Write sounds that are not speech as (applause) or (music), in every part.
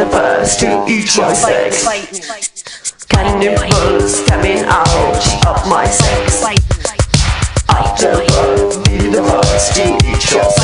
the first to eat your sex. Can nipples coming out of my sex. After birth, be the first to eat your sex.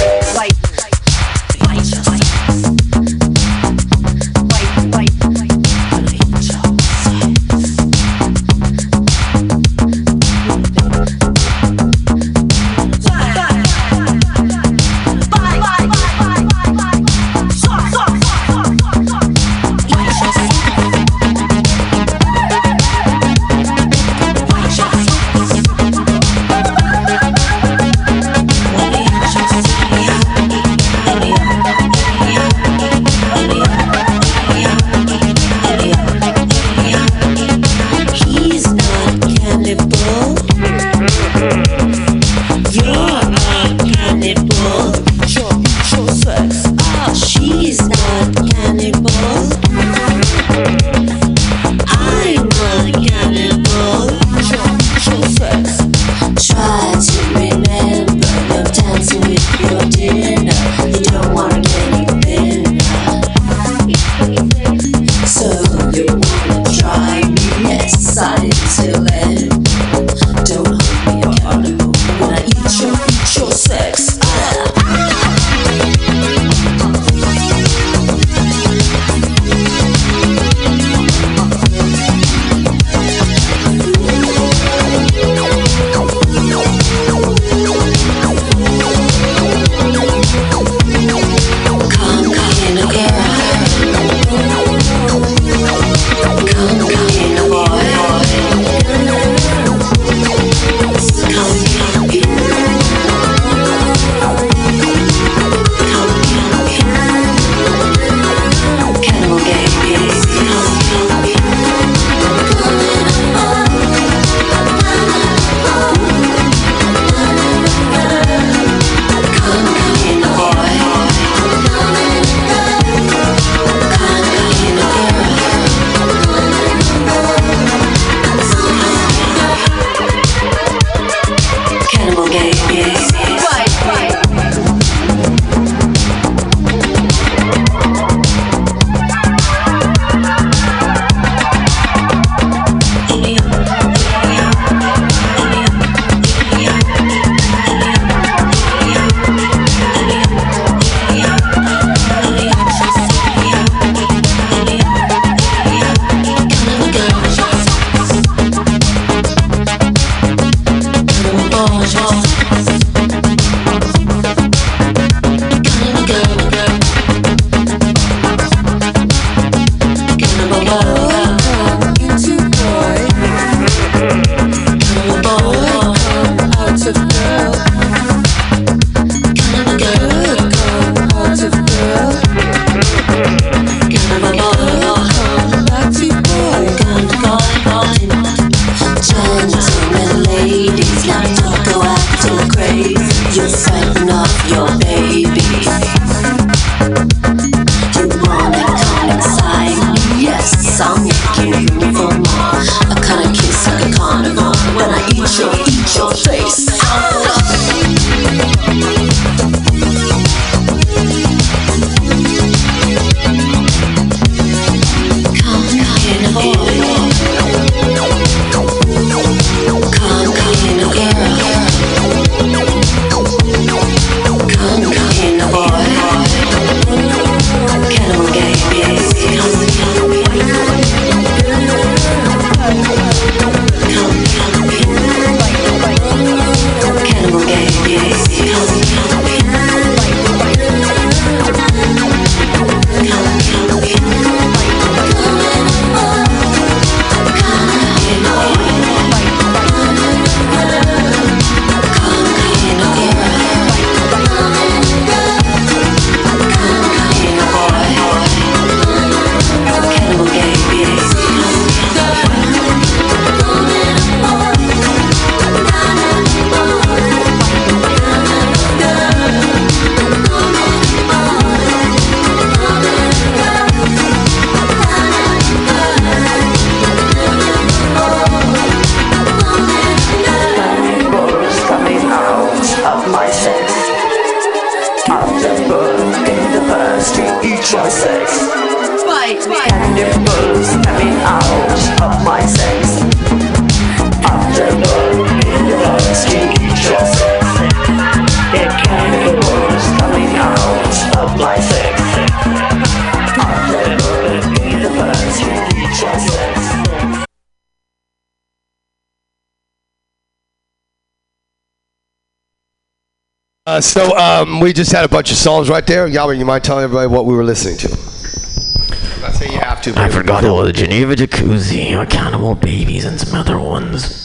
Uh, so um, we just had a bunch of songs right there. Albert, you mind telling everybody what we were listening to? I'm not saying you have to. I it would be forgot cool. all the Geneva Jacuzzi, Accountable Babies, and some other ones.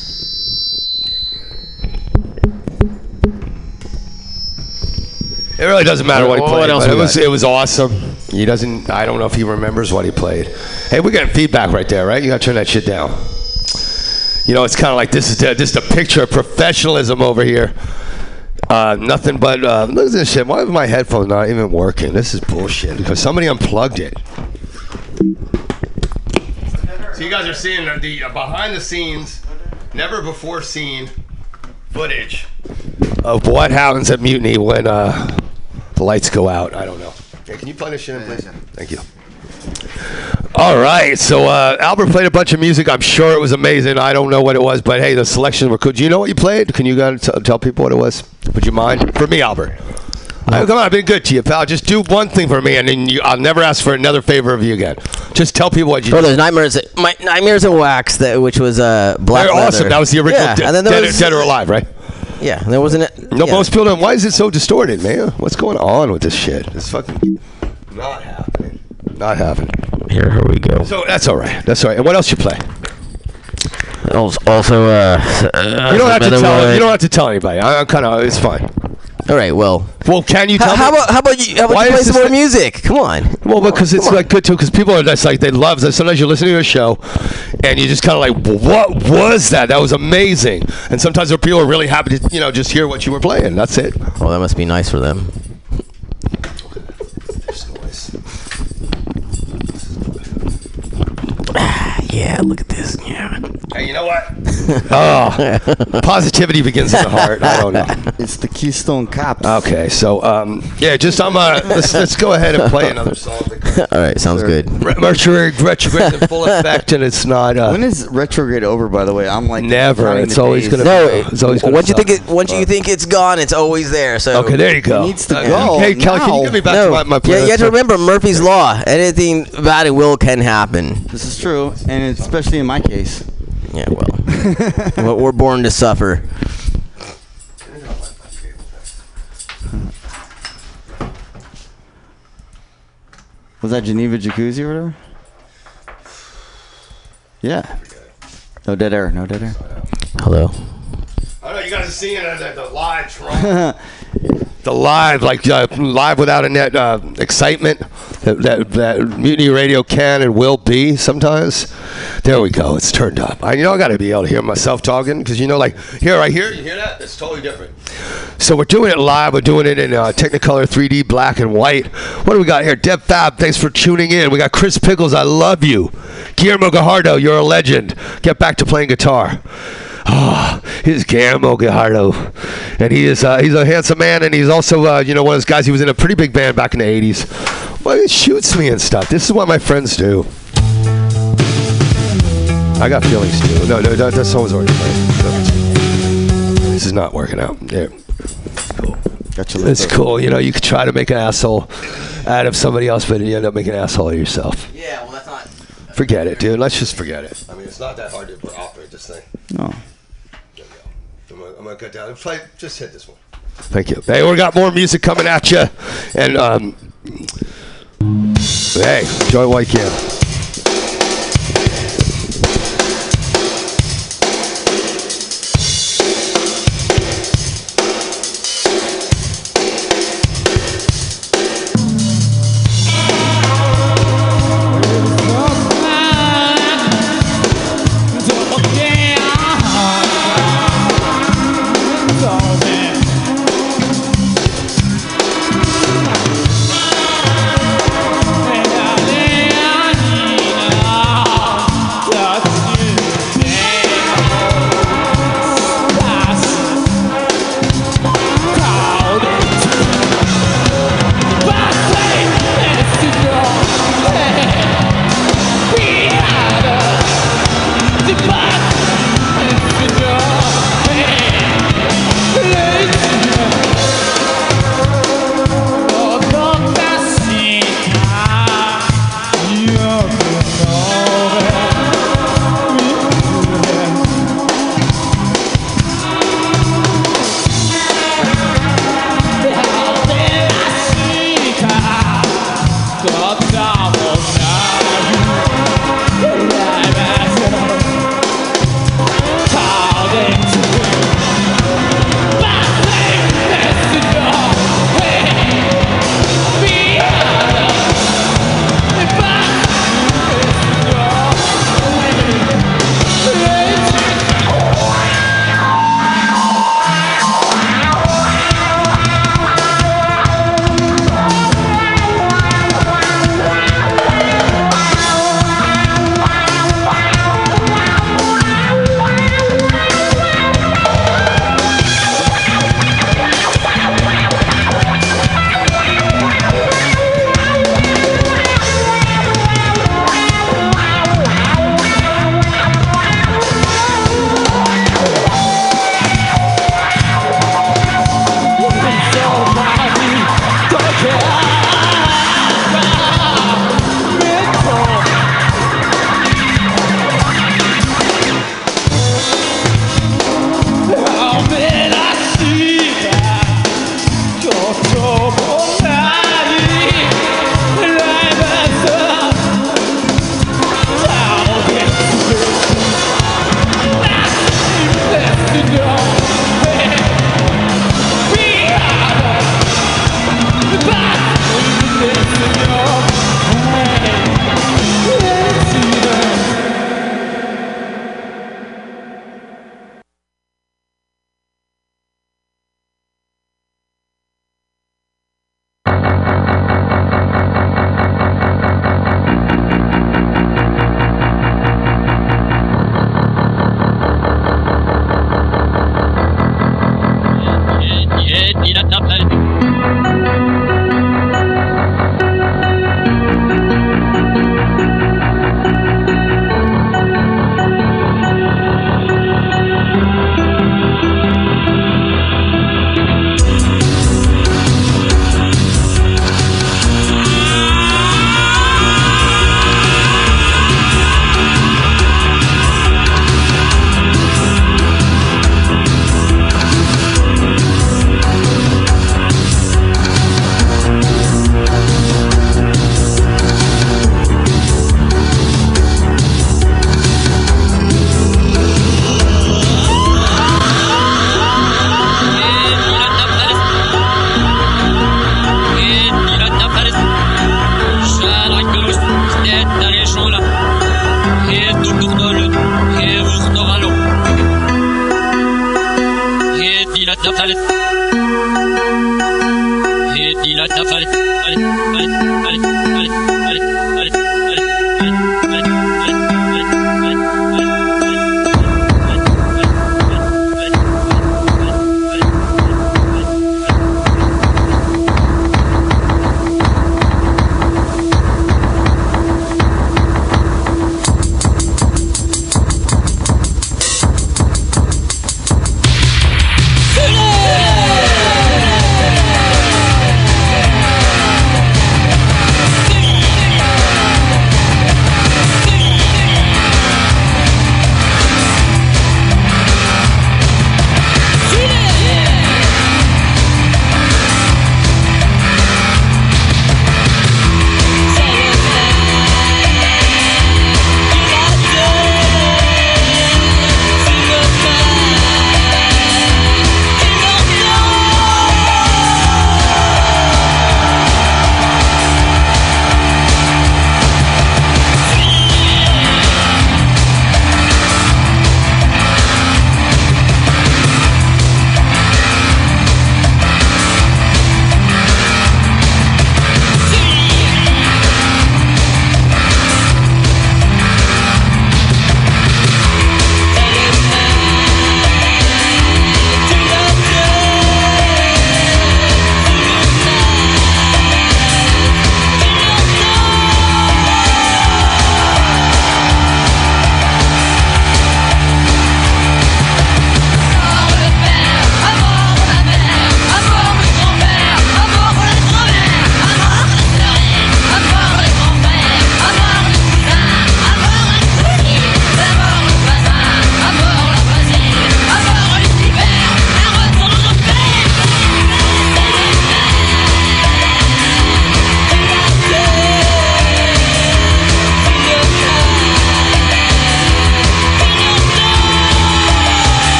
It really doesn't matter what he What played. else but it was it was awesome. He doesn't. I don't know if he remembers what he played. Hey, we got feedback right there, right? You gotta turn that shit down. You know, it's kind of like this is the, just a picture of professionalism over here. Uh, nothing but uh, look at this shit. Why is my headphones not even working? This is bullshit because somebody unplugged it. So you guys are seeing the, uh, behind the scenes, never before seen footage of what happens at Mutiny when uh, the lights go out. I don't know. Can you plug this shit in, please? Thank you. All right, so uh, Albert played a bunch of music. I'm sure it was amazing. I don't know what it was, but hey, the selections were. Do you know what you played? Can you guys t- tell people what it was? Would you mind? For me, Albert. Uh, come on, I've been good to you, pal. Just do one thing for me, and then you, I'll never ask for another favor of you again. Just tell people what you Oh, there's Nightmares, my, Nightmares in Wax, that, which was uh, Black They're Leather. awesome. That was the original Yeah, Dead, and then there Dead- was, Dead or Alive, right? Yeah, there wasn't it. No, yeah. most people don't. Why is it so distorted, man? What's going on with this shit? It's fucking not happening. Not happening. Here, here we go. So that's all right. That's all right. And what else you play? Also, also uh, uh, You don't have to tell. one- You don't have to tell anybody. I, I'm kind of. It's fine. All right, well, Well, can you tell how, me? how about how about you? How about Why you play is some this more the- music? Come on. well, because it's like good too. Because people are just like they love. That. Sometimes you're listening to a show, and you're just kind of like, what was that? That was amazing. And sometimes there are people who are really happy to, you know, just hear what you were playing. That's it. Well, that must be nice for them. (sighs) Yeah, look at this. Yeah. Hey, you know what? (laughs) oh, positivity begins in the heart. I don't know. It's the Keystone Cops. Okay, so um, yeah, just I'm uh, let's let's go ahead and play another song. (laughs) All right, sounds good. Re- Mercury retrograde in full effect, and it's not. Uh, when is retrograde over? By the way, I'm like Never. It's always days. gonna- No, It's always gonna once you think it, once you think it's gone, it's always there. So okay, there you go. It needs to Uh, go Hey, Kelly, can you now. give me back no, to my, my yeah, you have to remember Murphy's Law. Anything bad it will can happen. This is true, and especially in my case. Yeah, well, (laughs) Well, we're born to suffer. Was that Geneva Jacuzzi or whatever? Yeah. No dead air. No dead air. Hello. I know you guys are seeing it at the live, (laughs) the live, like uh, live without a net uh, excitement that, that that Mutiny Radio can and will be sometimes. There we go. It's turned up. I, you know, I got to be able to hear myself talking because you know, like here, right here, you hear that? It's totally different. So we're doing it live. We're doing it in uh, Technicolor 3D, black and white. What do we got here? Deb Fab, thanks for tuning in. We got Chris Pickles, I love you. Guillermo Gajardo, you're a legend. Get back to playing guitar. Ah, he's Guillermo Gajardo, and he is uh, he's a handsome man, and he's also uh, you know one of those guys. He was in a pretty big band back in the '80s. Well, he shoots me and stuff. This is what my friends do. I got feelings too. No, no, that, that song's already played. No. This is not working out. Yeah. Got your It's lip cool. You know, you could try to make an asshole out of somebody else, but you end up making an asshole of yourself. Yeah, well, that's not. Forget it, dude. Let's just forget it. I mean, it's not that hard to operate this thing. No. There we go. I'm gonna, I'm gonna cut down. Play, just hit this one. Thank you. Hey, we got more music coming at you, and um, hey, enjoy what you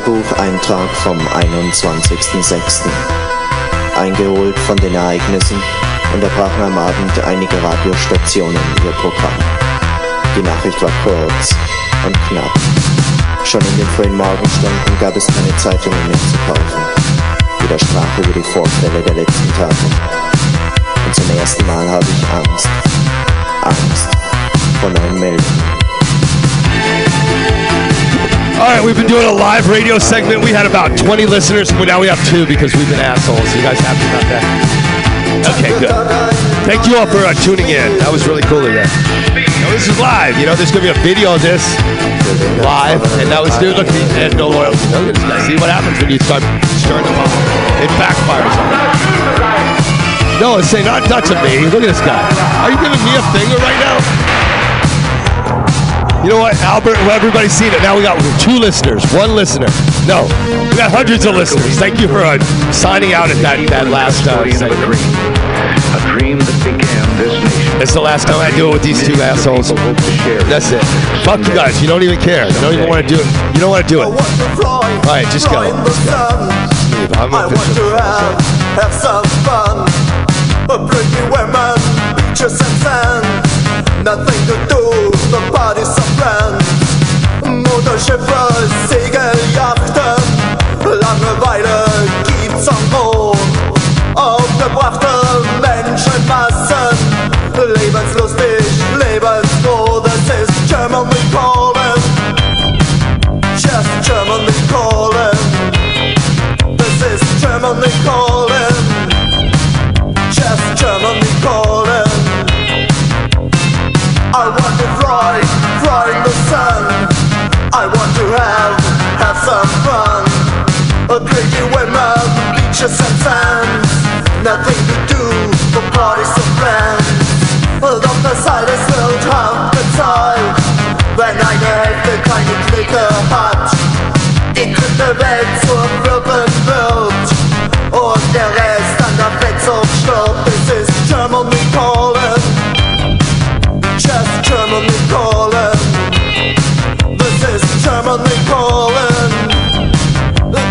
Tagebucheintrag vom 21.06. Eingeholt von den Ereignissen unterbrachen am Abend einige Radiostationen ihr Programm. Die Nachricht war kurz und knapp. Schon in den frühen Morgenstunden gab es keine Zeitungen mehr zu kaufen. Jeder sprach über die Vorfälle der letzten Tage. Und zum ersten Mal habe ich Angst. Angst vor neuen Meldungen. All right, we've been doing a live radio segment. We had about 20 listeners, but now we have two because we've been assholes. You guys happy about that? Okay, good. Thank you all for uh, tuning in. That was really cool of you. This is live. You know, there's going to be a video of this live. And that was, dude, look, he had no loyalty. Look at this guy. See what happens when you start stirring them up? It backfires on you. No, it's saying not touching me. Look at this guy. Are you giving me a finger right now? You know what, Albert? Well, everybody's seen it. Now we got two listeners, one listener. No, we got hundreds of listeners. Thank you for uh, signing out at that that last uh, segment. A dream that began this nation. It's the last time I do it with these two assholes. That's it. Fuck you guys. You don't even care. You don't even want to do it. You don't want to do it. All right, just go. Leave. I'm I want to have, have some fun. A pretty women, beaches and sand. Nothing to do, the party's so grand. Motorschiffe, Segeljachten. Langeweile gibt's am Mond. Aufgebrachte Menschenmassen. Lebenslustig, lebensfroh, das ist Germany calling. Just Germany calling. This is Germany calling. enjoying the sun. I want to have, have some fun. A crazy women, beaches and sands. Nothing to do for parties or plans Although the silence will have the time When I get the kind of liquor hot It could be made for broken boat, Or the rest and the bits of shop This is Germany calling Just Germany calling Germany, Poland.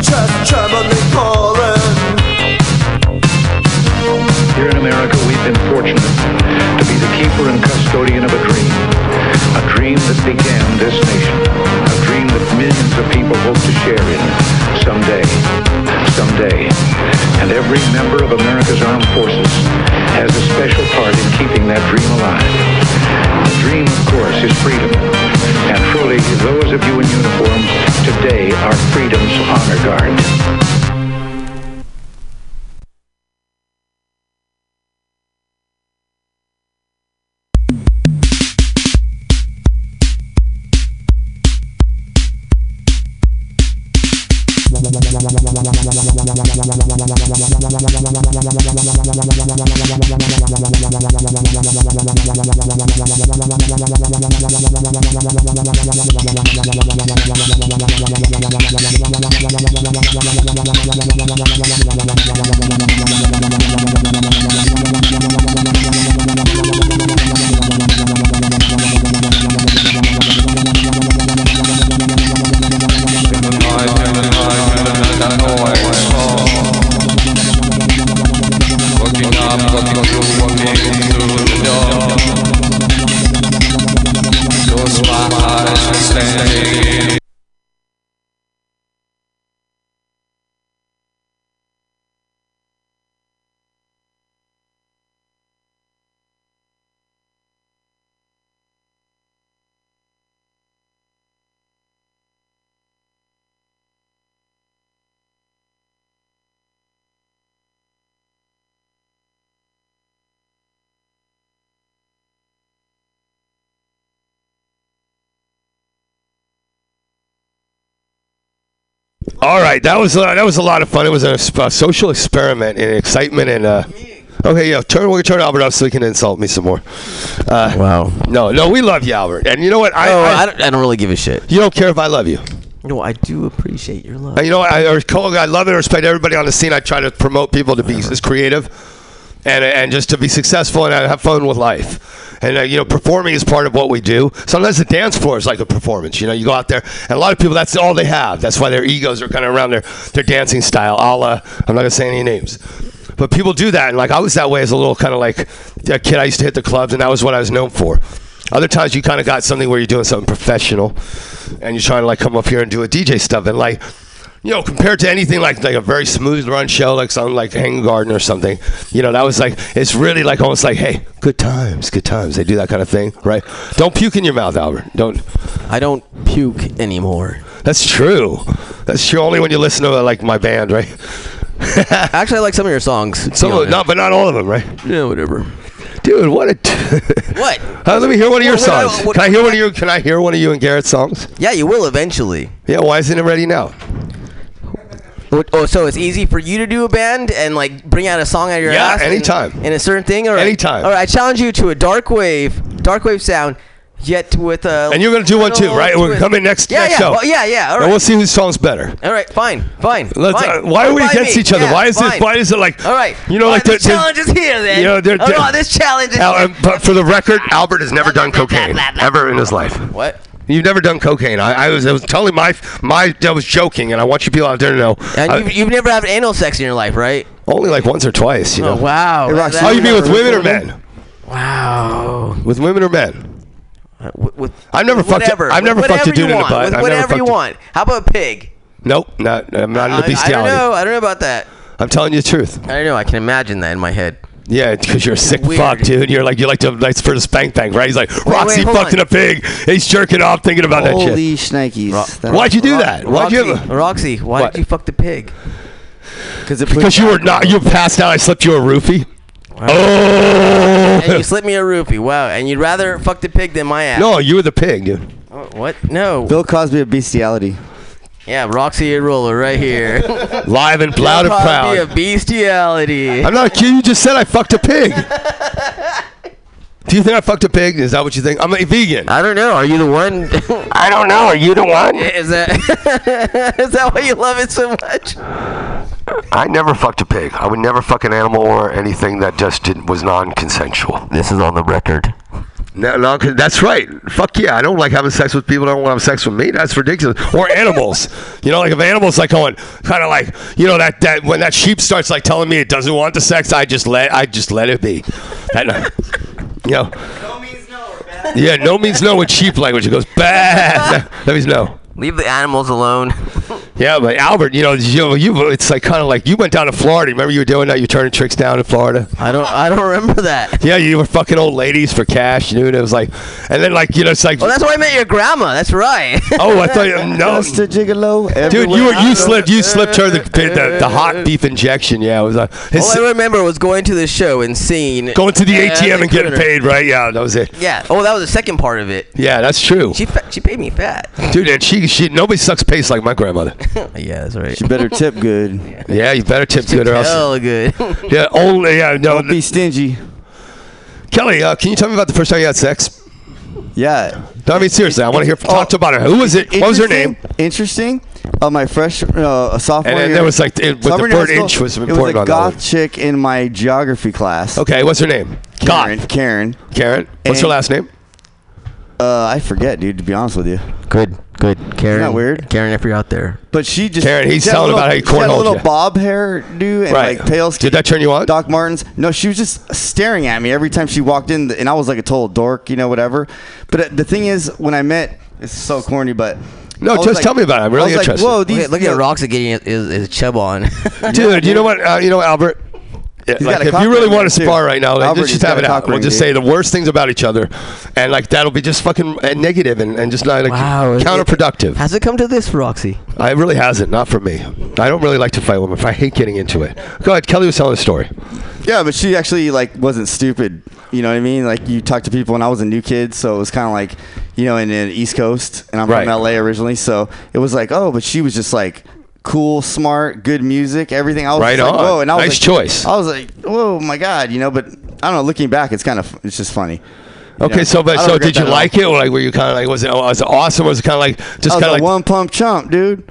Just Germany, Poland. Here in America we've been fortunate to be the keeper and custodian of a dream. A dream that began this nation. A dream that millions of people hope to share in someday. Someday. And every member of America's armed forces has a special part in keeping that dream alive. The dream, of course, is freedom. And truly, those of you in uniform today are freedom's honor guard. walking up, the my standing in All right, that was uh, that was a lot of fun. It was a, a social experiment and excitement and. Uh, Okay, yeah. Turn we'll turn Albert up so he can insult me some more. Uh, wow. No, no, we love you, Albert, and you know what? I, oh, I, I, don't, I don't really give a shit. you don't care if I love you. No, I do appreciate your love. And you know what? I, I I love and respect everybody on the scene. I try to promote people to be as creative and and just to be successful and have fun with life. And uh, you know, performing is part of what we do. Sometimes the dance floor is like a performance. You know, you go out there, and a lot of people that's all they have. That's why their egos are kind of around their their dancing style. A la, I'm not gonna say any names. But people do that, and like I was that way as a little kind of like a kid. I used to hit the clubs, and that was what I was known for. Other times you kind of got something where you're doing something professional, and you're trying to like come up here and do a DJ stuff, and like you know, compared to anything like like a very smooth run show, like something like Hang Garden or something, you know, that was like it's really like almost like, hey, good times, good times. They do that kind of thing, right? Don't puke in your mouth, Albert. Don't. I don't puke anymore. That's true. That's true. Only when you listen to like my band, right? (laughs) Actually, I like some of your songs. Some of, not, but not all of them, right? Yeah, whatever. Dude, what a. T- What? (laughs) Uh, let me hear one of your What- what I- songs. what- can I hear one of you? Can I hear one of you and Garrett's songs? Yeah, you will eventually. Yeah. Why isn't it ready now? Oh, so it's easy for you to do a band and like bring out a song out of your Yeah, ass? in- anytime. In, a certain thing? Right. Anytime. All right, I challenge you to a dark wave, dark wave sound, yet with a. And you're gonna do one too, right? We're coming next Yeah, next yeah. show. Well, yeah, yeah. All right. And we'll see whose song's better. All right, fine, fine. Let's, fine. uh, why are we against me. each other? Yeah, why is fine. this? Why is it like? All right. You know, All like this the- the- challenge is here then. You know, they're- oh, they're- no, this challenge is Al- here. uh, but for the record, Albert has never done cocaine ever in his life. What? You've never done cocaine. I, I was I was telling my my I was joking, and I want you people out there to know. And I- you've, you've never had anal sex in your life, right? only like once or twice, you know. Oh wow. Hey, Roxy, Oh, you mean with women or men? Wow. With women or men? Uh, with, with, I've never with fucked a- whatever. I've never fucked a dude in the butt. With whatever you fucked a- want. How about a pig? Nope, not. I'm not into I don't know. I don't know about that. I'm telling you the truth. I don't know. I can imagine that in my head. Yeah, because you're a sick Weird. fuck, dude. You're like you like to like for the spank bank, right? He's like Roxy wait, hold fucked on. in a pig. He's jerking off thinking about that shit. Holy shnikes. That- Why'd you do that? Why'd Roxy, you? Have a, Roxy, why What? did you fuck the pig? Cause because you were not. You passed out. I slipped you a roofie. And Oh you slipped me a rupee. Wow. And you'd rather fuck the pig than my ass. no, you were the pig, dude. Oh, what? No. Bill Cosby of bestiality. Yeah, Roxy and Roller right here. (laughs) Live and loud and Cosby proud. of bestiality. I'm not a kid. You just said I fucked a pig. Do you think I fucked a pig? Is that what you think? I'm a vegan. I don't know. Are you the one? (laughs) I don't know. Are you the one? is that (laughs) is that why you love it so much? I never fucked a pig. I would never fuck an animal or anything that just did, was non-consensual. This is on the record. No, no, 'cause that's right. Fuck yeah, I don't like having sex with people that don't want to have sex with me. That's ridiculous. Or animals. (laughs) you know, like if animals like going kind of like you know that that when that sheep starts like telling me it doesn't want the sex, I just let I just let it be. That, you know. Yeah, no means no in sheep language. It goes bad. (laughs) That means no. Leave the animals alone. Yeah, but Albert, you know, you, you it's like kind of like you went down to Florida. Remember you were doing that? You were turning tricks down in Florida. I don't. I don't remember that. (laughs) Yeah, you were fucking old ladies for cash, dude. It was like, and then like you know, it's like, Well, that's why I met your grandma. That's right. (laughs) oh, I thought you, (laughs) no, Just a gigolo. dude, you were you slipped you slipped her the the, the hot beef injection. Yeah, it was uh, his, All I remember was going to the show and seeing going to the Yeah, ATM and getting paid. Right? Yeah, that was it. Yeah. Oh, that was the second part of it. Yeah, that's true, She fa- she paid me fat. dude. And she she nobody sucks pace like my grandmother. (laughs) yeah, that's right. You better tip good. Yeah, you better tip good or else. Hell good. (laughs) Yeah, only yeah no. Don't be stingy. Kelly, uh, can you tell me about the first time you had sex? Yeah. No, I mean seriously, I want to hear Oh, talk to about it. Who was it? What was her name? Interesting. Uh, my fresh uh, sophomore And then year. there was like it, with the sophomore year word high school, inch was It was a on goth chick in my geography class. Okay, what's her name? Karen. God. Karen. Karen. What's her last name? Uh, I forget, dude. To be honest with you, Good, good. Karen. that weird? Karen, if you're out there. but she just Karen, he's she had a telling little- about how he she had a cornholed little you. bob hair, dude, and Right. like pale skin. Did that turn you on? Doc Martens. No, she was just staring at me every time she walked in, and I was like a total dork, you know, whatever. But uh, the thing is, when I met, it's so corny, but No, I was just like- tell me about it. I'm I really was like, interested. Whoa, Look these at, look you at know, Roxy getting his, his chub on. Dude, you know what? Uh, you know, Albert. Yeah, like, if you really want to too. spar right now, like, Albert, let's just have it out. We'll just say the worst things about each other, and like that'll be just fucking uh, negative and, and just not like Wow, it- counterproductive. Has it come to this, for Roxy? I really hasn't. Not for me. I don't really like to fight women. I hate getting into it. Go ahead. Kelly was telling a story. Yeah, but she actually like wasn't stupid. You know what I mean? Like you talk to people, and I was a new kid, so it was kind of like, you know, in the East Coast, and I'm Right. from LA originally, so it was like, oh, but she was just like cool, smart, good music, everything. I was Right like, on. whoa, and I was Nice like, choice. I was like, whoa, my god, you know. But I don't know. Looking back, it's kind of it's just funny. Okay, know? so but so did you all. like it, or like were you kind of like was it was it awesome? Or was it kind of like just kind of like one pump chump, dude.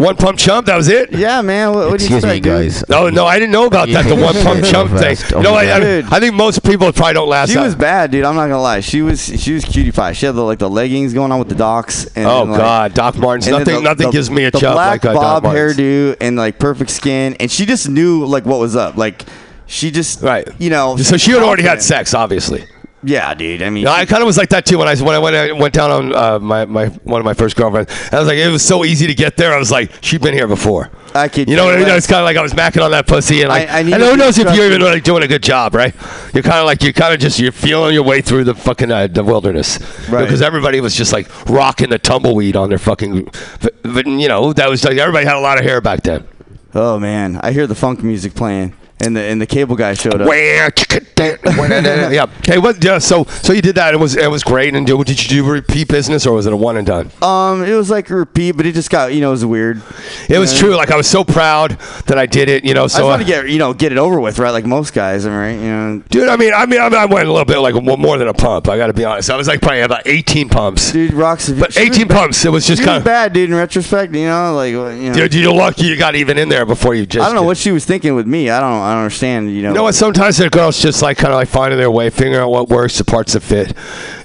One pump chump? That was it. Yeah, man. What, what do you Excuse me, expect, dude? guys. No, no, I didn't know about that. The one pump (laughs) chump thing. fast. You know, I, I, I think most people probably don't last. She that- was bad, dude. I'm not gonna lie. She was she was cutie pie. She had the like the leggings going on with the docs. And Oh then, like, God, Doc Martens. Nothing, the- nothing the- gives me a chump chub black like a Doc bob Martens. hairdo and like perfect skin, and she just knew like what was up. Like she just Right. you know. So she had already had sex, obviously. Yeah, dude. I mean, No, I kind of was like that too when I when I went I went down on uh, my my one of my first girlfriends. I was like, it was so easy to get there. I was like, she'd been here before. I could. You know what I mean? It's kind of like I was macking on that pussy, and like, I- I and who knows if you're even like doing a good job, right? You're kind of like you're kind of just you're feeling your way through the fucking uh, the wilderness, Right. Because everybody was just like rocking the tumbleweed on their fucking, but, but, you know that was like everybody had a lot of hair back then. Oh man, I hear the funk music playing, and the and the cable guy showed up. Yeah. (laughs) Hey, what? Yeah. So so you did that. It was it was great. And do, did you do repeat business or was it a one and done? Um, it was like a repeat, but it just got you know it was weird. It was Yeah. true. Like I was so proud that I did it. You know. I just So. want uh, to get you know get it over with, right? Like most guys, am I right? You know, Dude, I mean, I mean, I mean, I went a little bit like more than a pump. I got to be honest. I was like probably about 18 pumps. dude, rocks. But she was 18 bad- pumps, it was just kind of. bad, dude. In retrospect, you know, like you know, Dude, you're lucky you got even in there before you just. I don't know what she was thinking with me. I don't. I don't understand. You know. You know what? Sometimes the girls just like kind of like finding their way, figuring out what works, the parts that fit,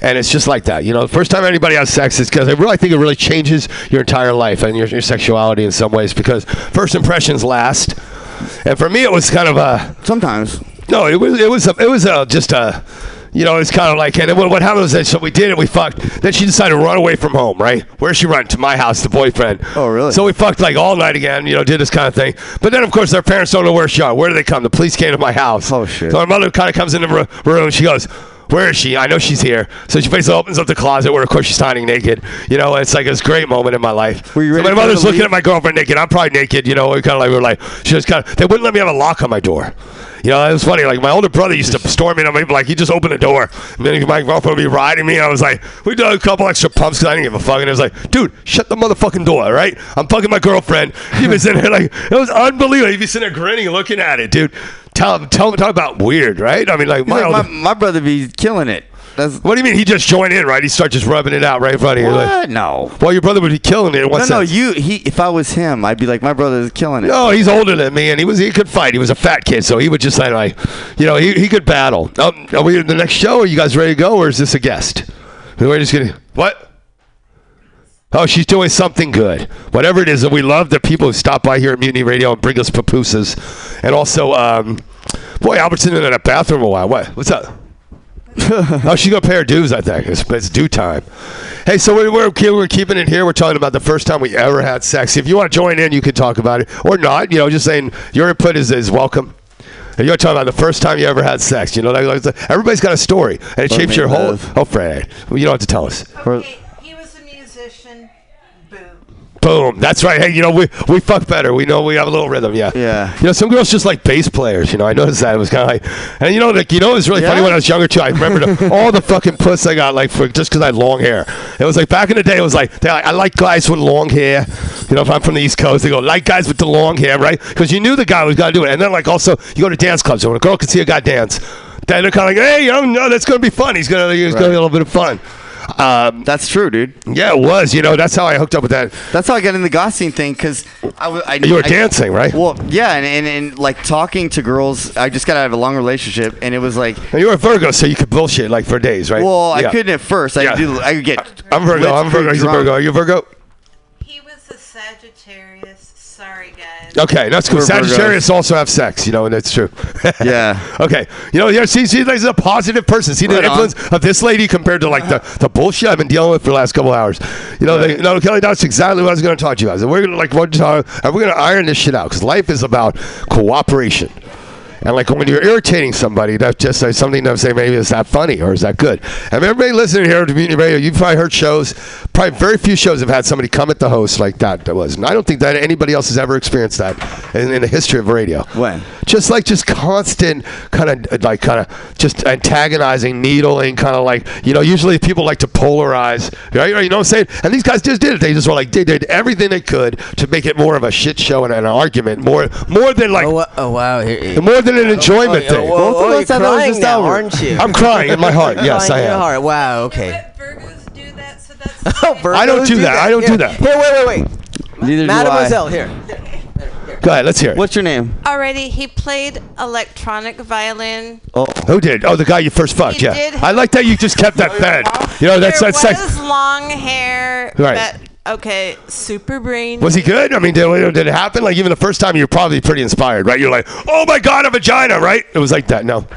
and it's just like that. You know, the first time anybody has sex is because I really think it really changes your entire life and your, your sexuality in some ways because first impressions last. And for me, it was kind of a Sometimes. no. It was it was a, it was a, just a. You know, it's kind of like, and what, what happened was that, so we did it, we fucked. Then she decided to run away from home, right? Where's she run? To my house, the boyfriend. Oh, really? So we fucked like all night again, you know, did this kind of thing. But then, of course, their parents don't know where she are. Where do they come? The police came to my house. Oh, shit. So my mother kind of comes in the room. She goes, "Where is she? I know she's here." So she basically opens up the closet where, of course, she's standing naked. You know, it's like this great moment in my life. Were you So my mother's looking leave? at my girlfriend naked. I'm probably naked. You know, we kind of like we were like, she was kind of. They wouldn't let me have a lock on my door. You know, it was funny. Like my older brother used to storm in on me, like he just opened the door, and then my girlfriend would be riding me. I was like, we did a couple extra pumps because I didn't give a fuck. And it was like, dude, shut the motherfucking door, right? I'm fucking my girlfriend. He was sitting there like it was unbelievable. He'd be sitting there grinning, looking at it, dude. Tell him, tell him, talk about weird, right? I mean, like my like, older, my, my brother be killing it. That's What do you mean? He just joined in, right? He started just rubbing it out right in front of you. like- what? No. well, your brother would be killing it. in what No, no, you. He. If I was him, I'd be like, my brother is killing it. No, he's older than me, and he was he could fight. He was a fat kid, so he would just say like, you know, he, he could battle. Oh, are we in the next show? Are you guys ready to go, or is this a guest? We're just gonna what? Oh, she's doing something good. Whatever it is, that we love the people who stop by here at Mutiny Radio and bring us pupusas, and also, um, boy, Albert's in that bathroom a while. What? What's up? (laughs) oh, she's gonna pay her dues. I think it's, it's due time. Hey, so we're, we're we're keeping it here. We're talking about the first time we ever had sex. If you want to join in, you can talk about it or not. You know, just saying your input is is welcome. And you're talking about the first time you ever had sex. You know, like, like, everybody's got a story, and it Or shapes your made whole. love. Oh, Fred, well, you don't have to tell us. Okay, he was a musician. Boom. Boom. That's right. Hey, you know, we we fuck better. We know we have a little rhythm. Yeah. Yeah. You know, some girls just like bass players. You know, I noticed that it was kind of like, and you know, like you know, it was really funny when I was younger too. I remember the, (laughs) all the fucking puss I got like for just because I had long hair. It was like back in the day. It was like they like, I like guys with long hair. You know, if I'm from the East Coast, they go like guys with the long hair, right? Because you knew the guy was gonna do it. And then like also you go to dance clubs. So when a girl can see a guy dance, then they're kind of like, hey, oh no, that's gonna be fun. He's gonna he's gonna be a little bit of fun. Um, That's true, dude. yeah, it was. You know, that's how I hooked up with that. That's how I got in the gossiping thing because I I, w- I You were I- dancing, right? Well, yeah, and, and, and like talking to girls, I just got out of a long relationship, and it was like, you were a Virgo, so you could bullshit like for days, right? well, Yeah. I couldn't at first. I Yeah. do. I could get. I'm Virgo. I'm Virgo. He's a. Virgo. Are you a Virgo? Sorry, guys. Okay, that's cool. We're Virgos. Sagittarius also have sex, you know, and that's true. (laughs) Yeah. okay. You know, yeah, see, see, this is a positive person. See the Right on. influence of this lady compared to like the, the bullshit I've been dealing with for the last couple hours. You know, they, no, Kelly, that's exactly what I was going to talk to you guys. And we're going to like, what, uh, and we're going to iron this shit out because life is about cooperation. And like when you're irritating somebody, that's just like something to say maybe is that funny or is that good. And everybody listening here to Community Radio, you've probably heard shows. Probably very few shows have had somebody come at the host like that. That was, and I don't think that anybody else has ever experienced that in, in the history of radio. When? Just like just constant kind of uh, like kind of just antagonizing, needling, kind of like you know. Usually people like to polarize, right? You know what I'm saying? And these guys just did it. They just were like they did everything they could to make it more of a shit show and an argument, more more than like Oh, oh wow. More than an oh, enjoyment oh, thing. Oh, Both of oh, us you're thought that was crying just now, over. aren't you? I'm crying in my heart. (laughs) Yes, I Crying in your am. heart. Wow. Okay. Virgos do that, so that's. (laughs) Oh, fine. I don't Virgos do that. I don't do that. Here, wait, wait, wait. Neither do Mademoiselle, I. here. Go ahead. Let's hear. it. What's your name? Already, he played electronic violin. Oh, Who did? Oh, the guy you first fucked. He Yeah. did. I like that you just kept that (laughs) fed. You know, that's there that's was like. long hair. Right. But, okay, super brain. Was he good? I mean, did, did it happen? Like even the first time, you're probably pretty inspired, right? You're like, oh my god, a vagina, right? It was like that. No,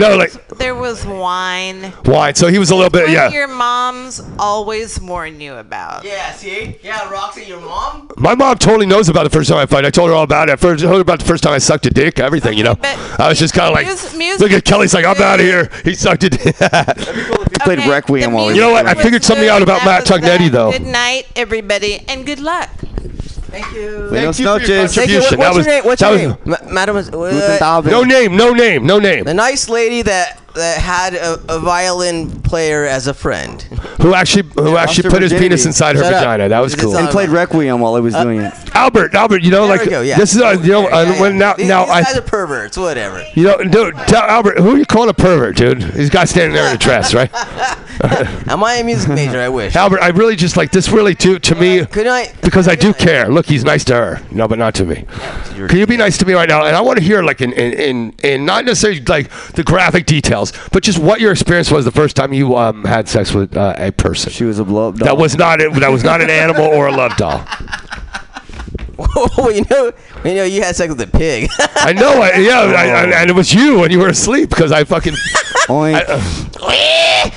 there no, was, like- there was wine. wine. So he was a little bit, yeah. your moms always warn you about. Yeah, see? Yeah, Roxy, your mom? My mom totally knows about the first time I fight. I told her all about it. I first told her about the first time I sucked a dick, everything, you know. but I was just kind of like, mus- music look at Kelly's like, I'm out of here. He sucked a dick. he played Okay, Requiem the while we You know what? I figured something out about Matt was Tognetti, though. Good night, everybody, and good luck. Thank you. Buenos you for your noches. Thank you. What- contribution. What's That was- your name? What's that your was- name? Ma- Mademoiselle. Guten Uh, Abend. no name, no name, no name. the nice lady that that had a, a violin player as a friend. Who actually who Yeah, actually lost her put his virginity. penis inside her up. vagina? That was It's cool. And played Requiem while he was doing it. Albert, Albert, you know, There like we go, yeah. this is uh, you know Yeah, uh, yeah, when yeah. now These, now these I guys are perverts, whatever. you know dude, tell Albert who are you calling a pervert, dude? He's got standing there in a dress, right? (laughs) Am I a music major? I wish. Albert, I really just like this. Really, to to me, Good night. because I do care. Look, he's nice to her, no, but not to me. Can you be nice to me right now? And I want to hear like in in in, in not necessarily like the graphic details, but just what your experience was the first time you um, had sex with uh, a person. She was a up doll. That was not it. That was not an animal or a love doll. (laughs) (laughs) well, you know, you know, you had sex with a pig. I know. I, yeah, I, I, oh. and it was you when you were asleep because I fucking. (laughs) Oink. Uh,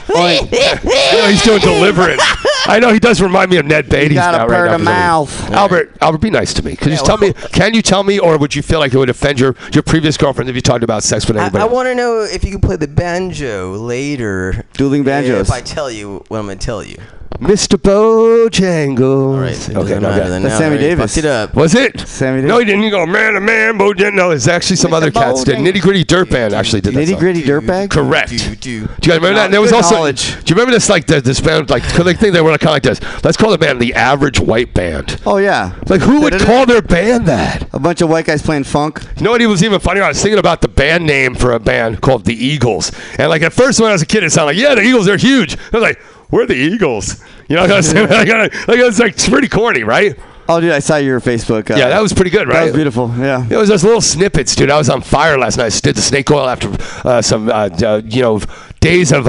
Oink. You know, he's doing deliberate. I know he does remind me of Ned Beatty. got a now, bird right of now, mouth. Albert, Albert, be nice to me. Could you Yeah, tell me? Can you tell me, or would you feel like it would offend your your previous girlfriend if you talked about sex with I, anybody? I want to know if you can play the banjo later. Dueling banjos. If I tell you what I'm gonna tell you. Mr. Bojangles. All right. Okay, doesn't no, matter okay. That's now, Sammy? Davis. Fucked it up. Was it? Sammy Davis. No, he didn't. You go, man, a man, Bojangles. No, it's actually some other cats did. Nitty Gritty Dirt Band actually did that. Nitty song. Gritty Dirtbag. Correct. Do, Do you guys remember that? And there was Good also. knowledge. Do you remember this? Like the, this band, like 'cause they think they were kind of like this. Let's call the band the Average White Band. Oh yeah. Like who would call their band that? A bunch of white guys playing funk. You know what? It was even funnier. I was thinking about the band name for a band called the Eagles, and like at first when I was a kid, it sounded like, yeah, the Eagles, they're huge. I was like, we're the Eagles. You know, what I'm saying? like, it's like it's pretty corny, right? Oh, dude, I saw your Facebook. Uh, Yeah, that was pretty good, That right? was beautiful. Yeah. It was just little snippets, dude. I was on fire last night. I did the snake oil after uh, some, uh, uh, you know, days of.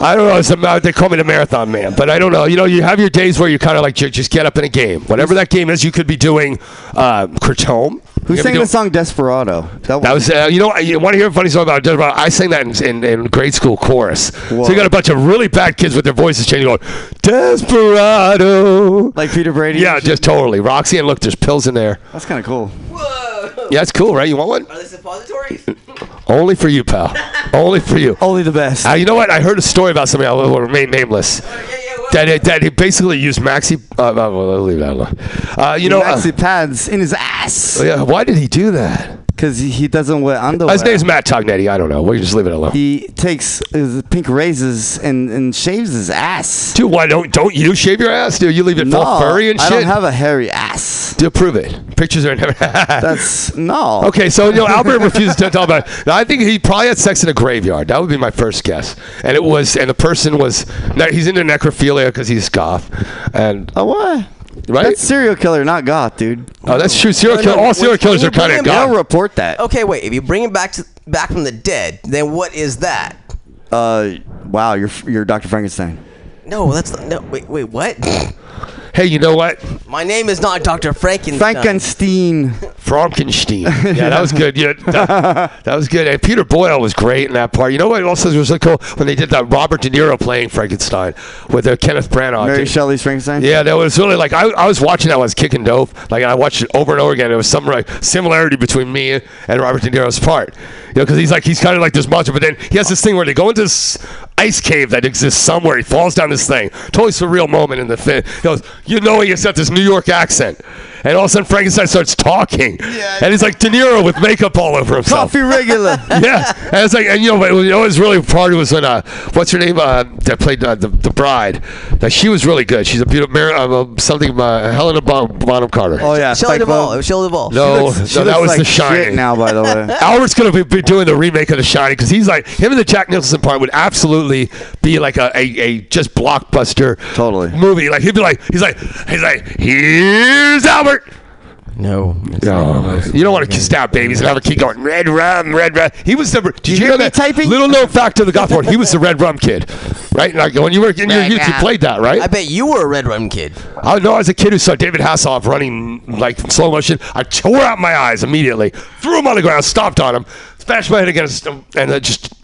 I don't know. Some, they call me the marathon man, but I don't know. You know, you have your days where you kind of like just get up in a game. Whatever that game is, you could be doing uh, Kratom. Who You sang doing- the song Desperado? That That was, uh, you know, you want to hear a funny story about Desperado? I sang that in, in, in grade school chorus. So you got a bunch of really bad kids with their voices changing, going Desperado, like Peter Brady. Yeah, just totally. Roxy and look, there's pills in there. That's kind of cool. Yeah, it's cool, right? You want one? Are they suppositories? (laughs) Only for you, pal. (laughs) Only for you. Only the best. Uh, you know what? I heard a story about somebody. I will remain nameless. That it, that he basically used maxi. Uh, uh, well, I'll leave that alone. Uh, you know. uh, Maxi pads in his ass. yeah. Why did he do that? Because he, doesn't wear underwear. His name's Matt Tognetti. I don't know. We just leave it alone. He takes his pink razors and, and shaves his ass. Dude, why don't don't you shave your ass? Do you leave it no, full furry and shit. I don't have a hairy ass. to prove it. Pictures are in never. (laughs) That's no. Okay, so you know Albert refuses to talk about. It. Now, I think he probably had sex in a graveyard. That would be my first guess. And it was, and the person was. He's into necrophilia because he's goth, and Oh what? Right. That's serial killer, not goth, dude. oh, that's true. Serial No, kill. no, All serial killers are kind of him They'll goth. report that. Okay, wait. If you bring him back to back from the dead, then what is that? Uh, wow, you're you're Dr. Frankenstein. No, that's no. Wait, wait. What? Hey, you know what? My name is not Dr. Frankenstein. Frankenstein. Frankenstein. (laughs) Yeah, that was good. Yeah, that, that was good. And Peter Boyle was great in that part. You know what also was so cool when they did that Robert De Niro playing Frankenstein with uh, Kenneth Branagh. Mary Dude, Shelley's Frankenstein. Yeah, that was really like I, I was watching that when I was kicking dope. Like I watched it over and over again. There was some like similarity between me and Robert De Niro's part. You know, because he's like he's kind of like this monster, but then he has this thing where they go into this ice cave that exists somewhere. He falls down this thing. Totally surreal moment in the film. He goes, you know, he has got this New York accent, and all of a sudden Frankenstein starts talking, and he's like De Niro with makeup all over himself. Coffee regular. (laughs) yeah, and it's like, and you know, but you know, what was really party was when uh, what's her name uh, that played uh, the the bride. That she was really good. She's a beautiful, Mar- uh, something uh, Helena Bon- Bonham Carter. Oh yeah, Shelley Spike Duvall. Bone. It was Shelley Duvall. no, looks- she no, that was like The shit Shining. now, by the way. (laughs) Albert's gonna be, be doing the remake of The Shining because he's like him and the Jack Nicholson part would absolutely be like a, a, a just blockbuster Totally. movie. Like he'd be like he's like he's like here's Albert. No. No, you don't want to stab babies and have a kid going red rum, red rum. He was the. Did you, hear know that? typing? Little known fact of the goth world, he was the red rum kid, right? Like when you were in your Red youth, you played that, right? I bet you were a Red Rum kid. I know I was a kid who saw David Hasselhoff running like slow motion, I tore out my eyes immediately, threw him on the ground, stomped on him, smashed my head against him, and then just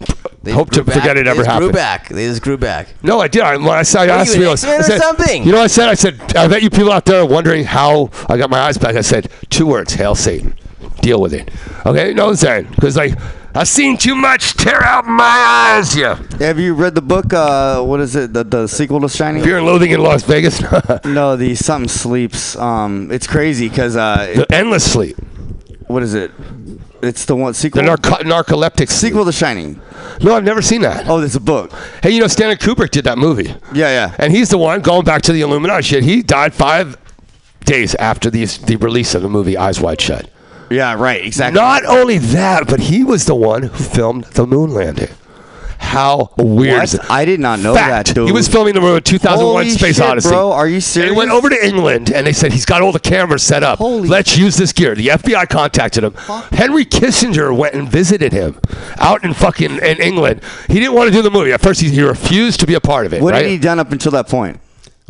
hope to Grew forget back. it They ever just happened. Grew back. They just grew back. No, I did. I, when I, said, I What are asked me, an I X-Men or said, something? You know what I said? I said, I bet you people out there are wondering how I got my eyes back. I said, two words, hail Satan. Deal with it. Okay? No, I'm saying. Because, like, I've seen too much tear out my eyes. Yeah. Have you read the book? Uh, what is it? The, the sequel to Shining? Fear and Loathing in Las Vegas. (laughs) no, the Something Sleeps. Um, it's crazy because uh, the Endless Sleep. What is it? It's the one The sequel. narco- narcoleptic sequel to Shining. No, I've never seen that. Oh, there's a book. Hey, you know, Stanley Kubrick did that movie. Yeah, yeah. And he's the one going back to the Illuminati shit. He died five days after the, the release of the movie Eyes Wide Shut. Yeah, right. Exactly. Not only that, but he was the one who filmed the moon landing. How weird What? is it? I did not know Fact. that, dude. He was filming the movie 2001 Holy Space shit, Odyssey. bro. Are you They serious? went over to England and they said he's got all the cameras set up. Holy Let's use this gear. The FBI contacted him. Henry Kissinger went and visited him out in fucking in England. He didn't want to do the movie. At first, he, he refused to be a part of it. What right? had he done up until that point?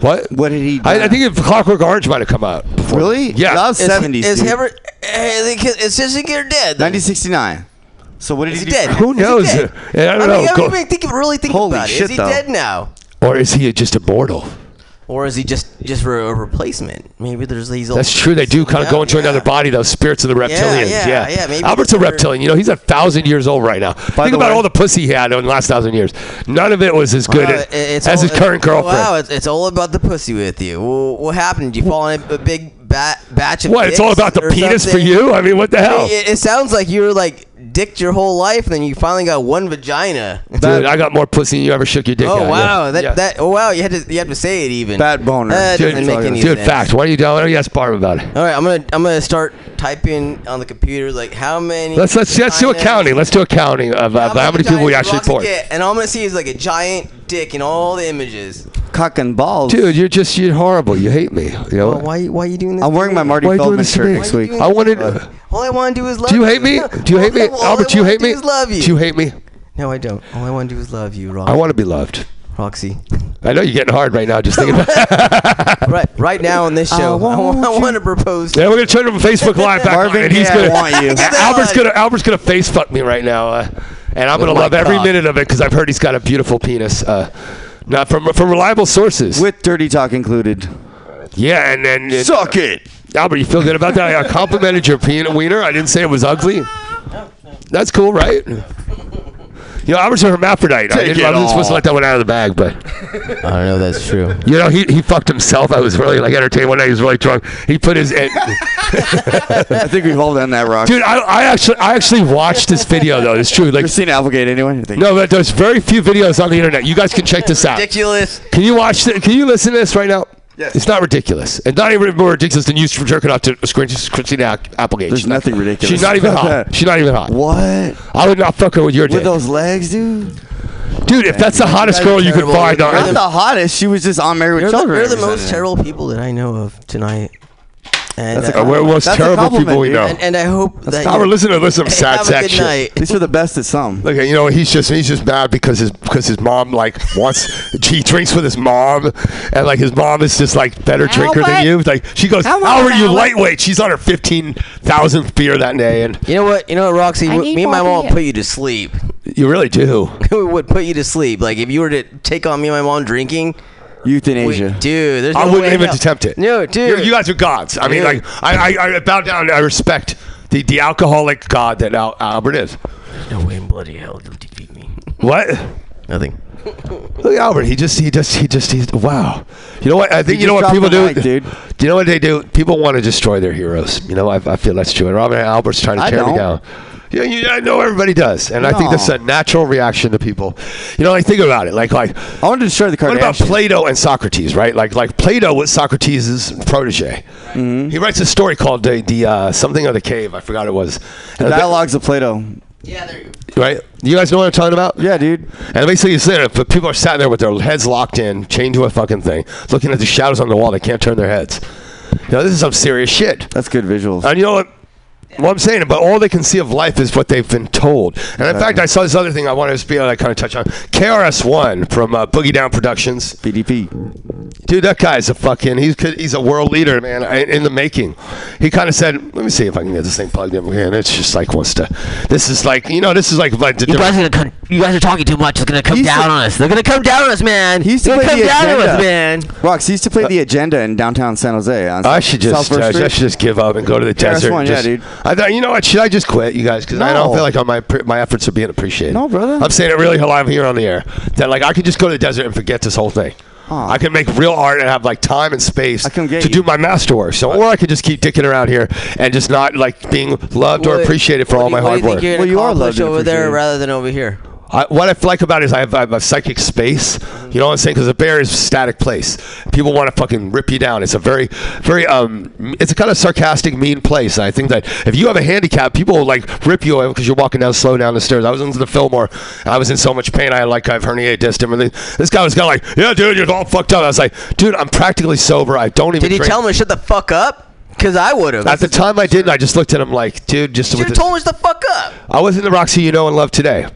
What? What had he done? I, I think if Clockwork Orange might have come out. Before. Really? Yeah. That was Is, 70s. is dude. ever? eh, Is Kissinger dead? 1969. So what did Is he he do? dead? Who knows? dead? (laughs) Yeah, I don't I know. mean, Go- I mean, think, really think Holy about it. shit, Is he though. dead now? or is he just a immortal? Or is he just just for a replacement? Maybe there's these. old- That's true. They do kind of go into another body. Those spirits of the reptilians. yeah, Yeah, yeah, maybe Albert's a reptilian. You know, he's a thousand years old right now. Think about way- all the pussy he had in the last thousand years. None of it was as good Wow, as, it- it's as all- his current girlfriend. Wow, it's, it's all about the pussy with you. Well, what happened? Did you fall in a, a big bat, batch of What? It's all about the penis for you? I mean, what the hell? It, it sounds like you were like dicked your whole life, and then you finally got one vagina. Dude, I got more pussy than you ever shook your dick Oh at. wow, yeah. that Yeah. that oh wow, you had to you had to say it even. Bad boner. That Dude, doesn't make any dude, sense. fact. Why don't you do? Why don't you ask Barb about it? All right, I'm gonna I'm gonna start typing on the computer like how many. Let's let's let's do a counting. Let's do a counting of uh, how many people we actually Roxy poured. And all I'm gonna see is like a giant dick in all the images. Cock and balls. Dude, you're just you're horrible. You hate me. You know. Well, why why are you doing this? I'm wearing my Marty Why you doing Feldman this to shirt me? next week. I wanted. All I want to do is love you. Do you hate me? Do you hate me, All I Albert? Do you wanna hate do me? is love you. Do you hate me? No, I don't. All I want to do is love you, Roxy. I want to be loved. Roxy. I know you're getting hard right now just thinking about. (laughs) right, right now on this show, I, want, I want to propose. Yeah, we're gonna turn to Facebook Live back Marvin on, and he's Gaye, I gonna. (laughs) want you. Albert's gonna Albert's gonna face fuck me right now, uh, and I'm gonna love every minute of it because I've heard he's got a beautiful penis. Uh, not from from reliable sources. With dirty talk included. yeah, and then Suck it. Albert, you feel good about that? I complimented your peanut wiener. I didn't say it was ugly. That's cool, right? You know, Albert's a hermaphrodite. I, Take didn't, I wasn't supposed to let that one out of the bag, but I don't know. That's true. you know, he, he fucked himself. I was really like entertained one night. He was really drunk. He put his and, I think we've all done that, Rock. dude. I, I actually I actually watched this video though. It's true. Like You've seen Applegate anyway? I think. no, but there's very few videos on the internet. You guys can check this out. Ridiculous. Can you watch? it? Can you listen to this right now? Yes. It's not ridiculous. It's not even more ridiculous than you jerking off to Christina App- Applegate. There's She's not- nothing ridiculous She's not even hot. that. She's not even hot. What? I would not fuck her with your dick. With dick. those legs, dude? Dude, if that's the hottest girl you could terrible. find You're on Not the hottest. She was just on Married with You're the, Children. you're the most terrible people that I know of tonight. And, That's a uh, we're most That's a terrible people we dude. know. and, and I hope that Now you we're to listen to sad have a sack good shit. night. At we're the best at some. Look, you know, he's just he's just mad because his because his mom like wants he drinks with his mom, and like his mom is just like better drinker than you. Like she goes, Albert, you lightweight. She's on her fifteen thousandth beer that day, and You know what? You know what, Roxy? I Me and my mom put you to sleep. you really do. (laughs) we would put you to sleep. Like if you were to take on me and my mom drinking, Euthanasia. dude, there's I wouldn't even attempt it. No, dude. You, you guys are gods. I mean, like I, I, I bow down. I respect the, the alcoholic god that Al, Albert is. no way in bloody hell you'll defeat me. What? Nothing. (laughs) Look at Albert. He just, he just, he just, he's wow. You know what? I think you know what people do, mic, dude. Do you know what they do? People want to destroy their heroes. You know, I, I feel that's true. And Robert Albert's trying to I tear me down. Yeah, you, I know everybody does, and I think that's No. a natural reaction to people. You know, like think about it. Like, like I wanted to destroy the what about Plato and Socrates? Right? Like, like Plato was Socrates' protege. Mm-hmm. He writes a story called the, the uh, something of the cave. I forgot it was. The And dialogues of Plato. Yeah, there you go. right? You guys know what I'm talking about? Yeah, dude. And basically, it's there. If people are sat there with their heads locked in, chained to a fucking thing, looking at the shadows on the wall, they can't turn their heads. You know, this is some serious shit. That's good visuals. And you know what? What I'm saying, but all they can see of life is what they've been told. And in fact, I saw this other thing I wanted to speak on. I kind of touch on KRS-One from uh, Boogie Down Productions. BDP. Dude, that guy's a fucking. He's he's a world leader, man, in in the making. He kind of said, "Let me see if I can get this thing plugged in." And it's just like wants to. This is like you know, this is like like You guys are gonna come, you guys are talking too much. It's gonna come He's down the- on us. They're gonna come down on us, man. He's used to They're play gonna the come down on us, agenda. man. Rox, he used to play the agenda in downtown San Jose. On I should just, uh, I should just give up and go to the KRS-One, desert. and yeah, dude. I thought, you know what? Should I just quit, you guys? Because I don't No. feel like all my my efforts are being appreciated. No, brother. I'm saying it really live here on the air. That like I could just go to the desert and forget this whole thing. Aw. I could make real art and have like time and space I can get to you. do my masterwork. So, or I could just keep dicking around here and just not like being loved or What- appreciated for what all do my you- what hard do you work. you're Well, gonna you are accomplish loved and over there appreciated. rather than over here. I, what I like about it is I have, I have a psychic space. You know what I'm saying? Because a bear is a static place. People want to fucking rip you down. It's a very, very, um, it's a kind of sarcastic, mean place. And I think that if you have a handicap, people will like rip you because you're walking down slow down the stairs. I was into the Fillmore. I was in so much pain. I had like I've herniated disc. and. This guy was kind of like, yeah, dude, you're all fucked up. I was like, dude, I'm practically sober. I don't even. Did he drink. tell him to shut the fuck up? Because I would have. At the time, I didn't. I just looked at him like, dude, just you the, told him to the fuck up. I was in the Roxy you know and love today.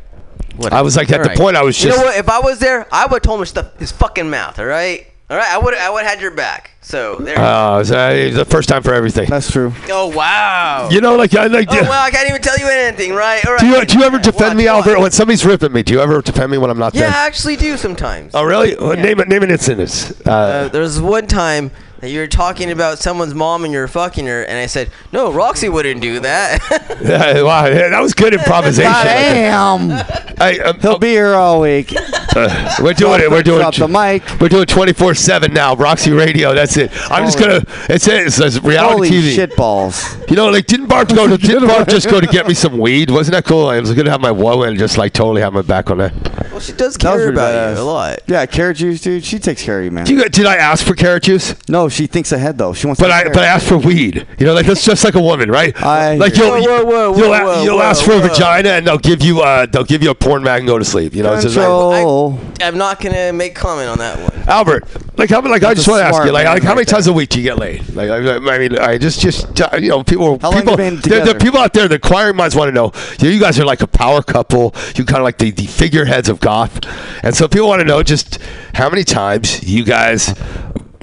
I was like at the Alright. point I was just. You know what? If I was there, I would have told him to shut his fucking mouth. All right. All right, I would I would have had your back. So there. It's, it's the first time for everything. That's true. oh wow. You know, like I like. Oh well, I can't even tell you anything, right? All right. do you do you ever defend me, Watch, Albert? When somebody's ripping me, do you ever defend me when I'm not Yeah, there? I actually do sometimes. Oh really? Well, Name it. Name an incident. Uh, Uh, there was one time that you were talking about someone's mom and you're fucking her, and I said, "No, Roxy wouldn't do that." (laughs) yeah, wow, yeah, that was good improvisation. (laughs) Damn. Hey, um, He'll be here all week. uh, we're doing it. We're doing. Drop the mic. We're doing 24 seven now. Roxy Radio. That's it. I'm just gonna. It's it. It's, it's reality Holy TV. shit balls. You know, like didn't Bart go to didn't Barb just go to get me some weed? Wasn't that cool? I was gonna have my woe and just like totally have my back on that. Well, she does That was care pretty about badass. you a lot. Yeah, carrot juice, dude. She takes care of you, man. Do you, did I ask for carrot juice? No, she thinks ahead though. She wants. But to I carrot. but I asked for weed. You know, like that's just like a woman, right? I like you'll you. Whoa, whoa, whoa, you'll, whoa, a- whoa, you'll whoa, ask for a whoa. vagina and they'll give you uh they'll give you a porn mag and go to sleep. You know, it's just like, Control. I'm not gonna make comment on that one. Albert, like how like I That's just a want to ask smart you, like, man like how right many there. times a week do you get laid? Like I, I mean, I just just uh, you know people How long people you been there, there are people out there, the inquiring minds want to know. You, you guys are like a power couple. You kind of like the, the figureheads of goth, and so people want to know just how many times you guys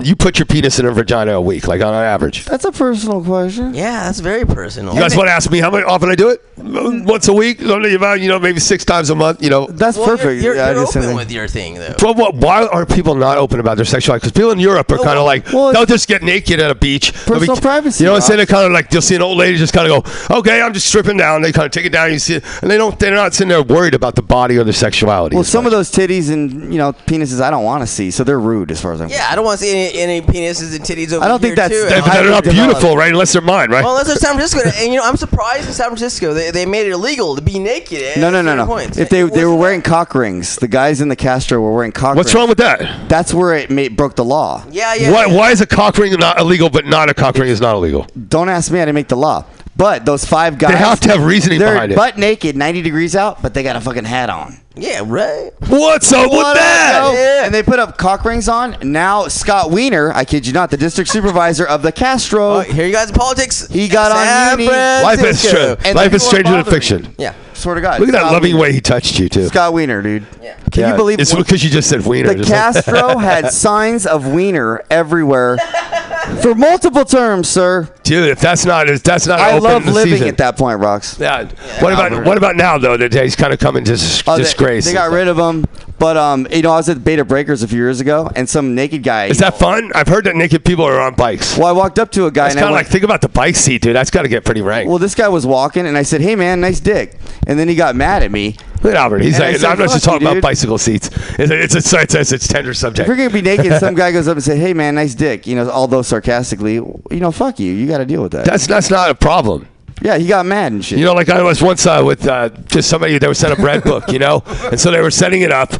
you put your penis in a vagina a week, like on average. That's a personal question. Yeah, that's very personal. You guys want to ask me how much often I do it? Once a week, only about you know maybe six times a month. You know, That's Well, perfect. You're, you're, you're open with your thing, though. But what, why are people not open about their sexuality? Because people in Europe are kind of like well, they'll just get naked at a beach. They'll Personal privacy, You know what I'm saying? They kind of like you'll see an old lady just kind of go, "Okay, I'm just stripping down." They kind of take it down. You see, it, and they don't. They're not sitting there worried about the body or their sexuality. Well, some much. of those titties and you know penises I don't want to see, so they're rude as far as I'm. yeah, I don't want to see any, any penises and titties over I don't think here, that's- too. They- I they're not developed. beautiful, right? Unless they're mine, right? Well, unless they're San Francisco, and you know, I'm surprised in San Francisco they, they made it illegal to be naked. No, no, no, no. Points. If they they were wearing cock rings, the guys in the Castro were wearing cock rings. What's rings. wrong with that? That's where it made, broke the law. yeah, yeah. Why, yeah. why is a cock ring not illegal, but not a cock ring is not illegal? Don't ask me. I didn't make the law. But those five guys, They have to have reasoning they're behind it. butt naked, 90 degrees out, but they got a fucking hat on. Yeah, right. What's up with up, that? Yeah. And they put up cock rings on. Now Scott Wiener, I kid you not, the district supervisor of the Castro, Oh, here you guys in politics. He got on San uni. Life is Francisco. true. Life is stranger than fiction. Yeah. Swear to God. Look at that loving Wiener. way he touched you too. Scott Wiener, dude. Yeah. Can Yeah, you believe it's because you just said wiener? the just like- Castro (laughs) had signs of Wiener everywhere (laughs) for multiple terms, sir. dude. If that's not if that's not I love the living season. at that point, Rocks. Yeah. What about what about now though? That he's kind of coming to dis- Oh, disgrace. They, got rid of him. But um, you know, I was at Bay to Breakers a few years ago, and some naked guy. Is that fun? I've heard that naked people are on bikes. Well, I walked up to a guy It's and I kind of like think about the bike seat, dude. That's got to get pretty rank. well, this guy was walking, and I said, "Hey, man, nice dick." And then he got mad at me. Look at Albert. He's And I like, said, I'm not just "Fuck you, talking about dude." bicycle seats. It's a, it's a, it's a, it's tender If subject. you're gonna be (laughs) naked, some guy goes up and says, "Hey, man, nice dick." You know, although sarcastically, you know, fuck you. You got to deal with that. That's that's not a problem. yeah, he got mad and shit. You know, like I was once uh, with uh, just somebody that was sent a bread (laughs) book, you know, and so they were setting it up,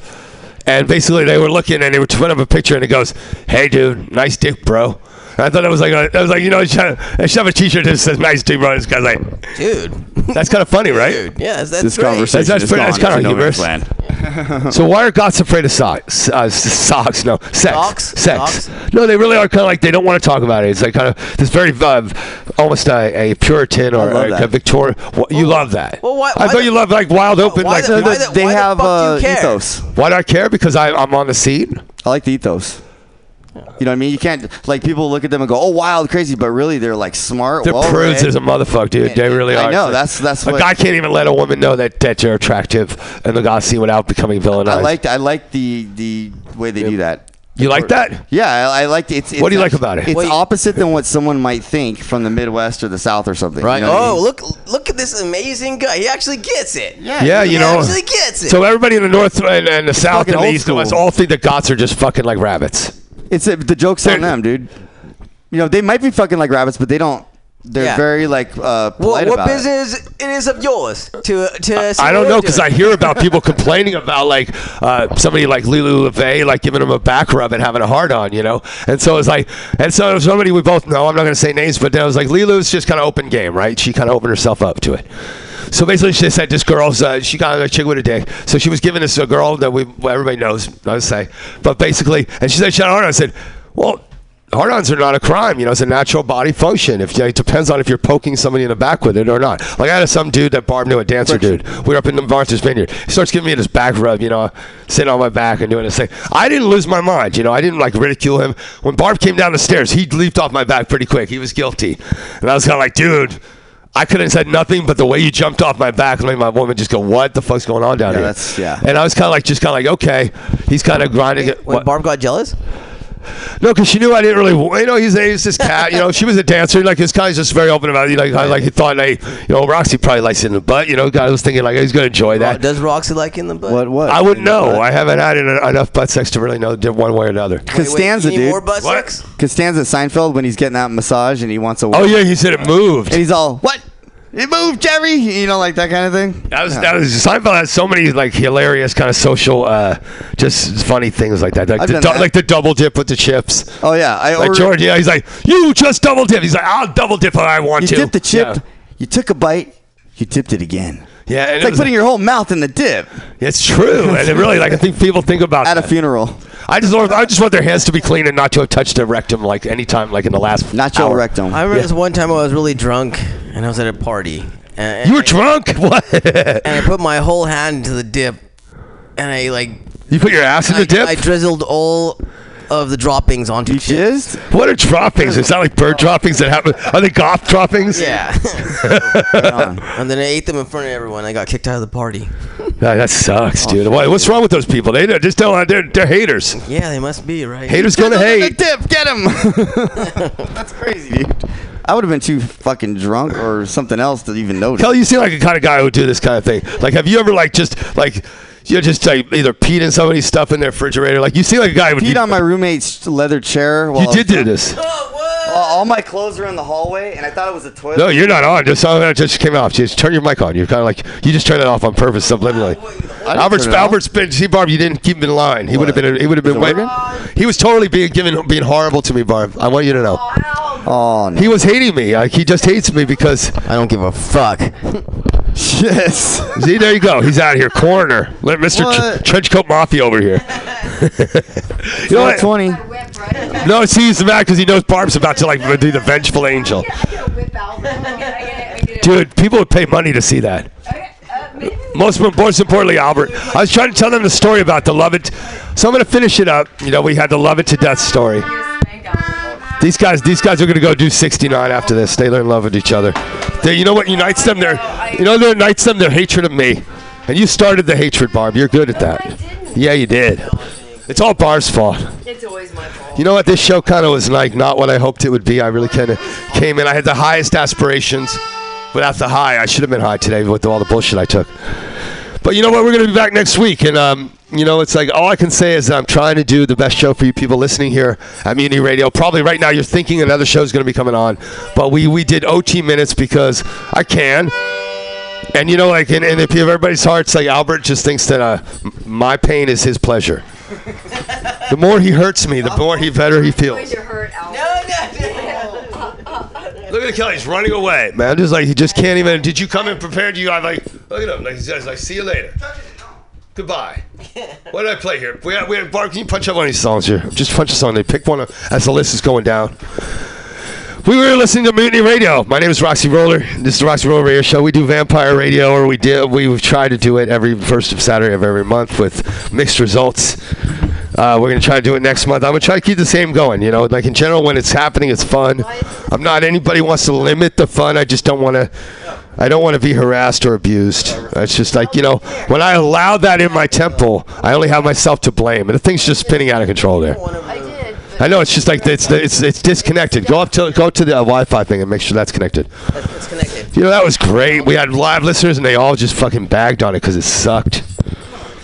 and basically they were looking and they were putting up a picture and it goes, "Hey, dude, nice dick, bro." And I thought that was like a, that was like you know, I should I should have a T-shirt that says "nice dick, bro." This guy's like, Dude. that's kind of funny, right? Dude. Yeah, that's, that's this great. conversation That's- that's is pretty- gone that's kinda into humorous. land. (laughs) So why are goths afraid of socks? Uh, socks? No, sex. Socks? Sex. Socks? No, they really are kind of like they don't want to talk about it. It's like kind of this very uh, almost a, a Puritan or love a, Victorian. Wh- you love that. well, why- I thought the- you love like wild open. why like the- No, why the- the- they why the have fuck do uh, you care? ethos. why do I care? Because I, I'm on the scene. I like the ethos. You know what I mean? You can't like people look at them and go, "Oh, wild, crazy," but really they're like smart. They're well prudes read. as a motherfucker, dude. They really I are. know, that's- that's a what- guy can't even let a woman know that that you're attractive, and the goth see without becoming villainized. I like I like the the way they do that. You like that? Yeah, I, I like it's, it's. What do you like about it? It's Well, opposite than what someone might think from the Midwest or the South or something. Right. You know what I oh, mean? look look at this amazing guy. He actually gets it. Yeah, Yeah, he you know. actually gets it. So everybody in the north and, and the south and the old east and west all think that goths are just fucking like rabbits. It's a, the joke's on them, dude. You know, they might be fucking like rabbits, but they don't. They're Yeah. very like uh, what, polite what about it. business it is of yours to to? see I don't know because I hear about people complaining about like uh, somebody like Lulu LeVay like giving them a back rub and having a hard on, you know. And so it's like, and so there's somebody we both know. I'm not going to say names, but then I was like, Lulu's just kind of open game, right? She kind of opened herself up to it. So basically, she said this girl's uh, she got a chick with a dick. So she was giving this a girl that we well, everybody knows, I would say. But basically, and she said she had hard on. I said, well. hard-ons are not a crime. You know, it's a natural body function. If it depends on if you're poking somebody in the back with it or not. Like I had some dude that Barb knew, a dancer dude. We were up in the Martha's Vineyard. He starts giving me this back rub. You know, sitting on my back and doing this thing. I didn't lose my mind. You know, I didn't like ridicule him. When Barb came down the stairs, he leaped off my back pretty quick. He was guilty, and I was kind of like, dude. I could have said nothing, but the way you jumped off my back made my woman just go, "What the fuck's going on down Yeah, here?" that's- yeah. And I was kind of like, just kind of like, okay, he's kind of grinding it. When What? Barb got jealous? No, because she knew I didn't really. You know, he's, he's this cat. You know, she was a dancer. Like his guy's just very open about it. Like, I, like he thought, Like you know, Roxy probably likes it in the butt. You know, guy was thinking like he's gonna enjoy that. Does Roxy like in the butt? What? What? I wouldn't know. I haven't had en- enough butt sex to really know di- one way or another. Costanza, you dude. more butt What? sex? Costanza Seinfeld when he's getting that massage and he wants a. Oh yeah, he said it moved. And he's all, what? It moved, Jerry. You know, like that kind of thing. That was that was Seinfeld has so many like hilarious kind of social, uh, just funny things like that. Like I've the, done du- that. like the double dip with the chips. Oh yeah, I Like ordered- George, yeah, he's like, you just double dip. He's like, I'll double dip if I want to. You to. dipped the chip. Yeah, You took a bite. You dipped it again. Yeah and It's it like was- putting your whole mouth in the dip it's true, and it really like I think people think about at a funeral. I just want, I just want their hands to be clean and not to have touched their rectum like anytime like in the last Nacho hour. rectum. I remember this one time I was really drunk and I was at a party. And, You were drunk? (laughs) What? and I put my whole hand into the dip, and I like you put your ass in I, the dip? I drizzled all of the droppings onto You chips. jizzed? what are droppings? It's not like bird droppings that happen. Are they goth droppings? (laughs) Yeah, and then I ate them in front of everyone. I got kicked out of the party. Yeah, that sucks, dude. What, what's wrong with those people? They don't- just don't. They're, they're haters. Yeah, they must be right. Haters gonna Get hate. the dip. Get him. (laughs) That's crazy, dude. I would have been too fucking drunk or something else to even notice. Kelly, you seem like the kind of guy who would do this kind of thing. Like, have you ever like just like you just like either peed in somebody's stuff in their refrigerator? Like, you see, like a guy who would. Peed on my roommate's leather chair. While you did do drunk. this. All, all my clothes are in the hallway, and I thought it was a toilet. No, you're not on. Just oh, it just came off. Just turn your mic on. You're kind of like you just turned it off on purpose subliminally. Albert's turn it off. Albert's been. See, Barb, you didn't keep him in line. He would have been. He would have been. Is it Wait, working? he was totally being given being horrible to me, Barb. I want you to know. Oh no. He was hating me. Like he just hates me because. I don't give a fuck. (laughs) yes. See, there you go. He's out of here. Coroner. Let Mr. What? Tr- Trenchcoat Mafia over here. (laughs) (laughs) you know what? Twenty. No, see, he's mad because he knows Barb's about to like do the vengeful angel. Dude, people would pay money to see that. Most, most importantly, Albert, I was trying to tell them the story about the love it. So I'm gonna finish it up. You know, we had the love it to death story. These guys, these guys are gonna go do 69 after this. They learn love with each other. They, you know what unites them? Their, you know, what unites them their hatred of me. And you started the hatred, Barb. You're good at that. Yeah, you did. It's all Barb's fault. It's always my fault. You know what? This show kind of was like not what I hoped it would be. I really kind of came in. I had the highest aspirations. Without the high, I should have been high today with all the bullshit I took. But you know what? We're going to be back next week, and um, you know, it's like all I can say is I'm trying to do the best show for you people listening here at Mutiny Radio. Probably right now you're thinking another show is going to be coming on, but we we did OT minutes because I can. And you know, like, and, and if you have everybody's hearts, like Albert just thinks that uh, my pain is his pleasure. the more he hurts me, the more he better he feels. Look at Kelly, he's running away, man. Just like he just can't even. Did you come in prepared? You, I like, look at him. Like he's like, see you later. Goodbye. (laughs) What did I play here? We have, we have, Barb, can you punch up one of these songs here? Just punch a song. They pick one as the list is going down. We were listening to Mutiny Radio. My name is Roxy Roller. This is the Roxy Roller Radio Show. We do Vampire Radio, or we did. We've tried to do it every first of Saturday of every month with mixed results. Uh, we're gonna try to do it next month. I'm gonna try to keep the same going. You know, like in general, when it's happening, it's fun. I'm not anybody wants to limit the fun. I just don't want to. I don't want to be harassed or abused. It's just like you know, when I allow that in my temple, I only have myself to blame, and the thing's just spinning out of control there. I know it's just like it's it's it's disconnected. Go up to go to the uh, Wi-Fi thing and make sure that's connected. It's connected. You know that was great. We had live listeners and they all just fucking bagged on it because it sucked.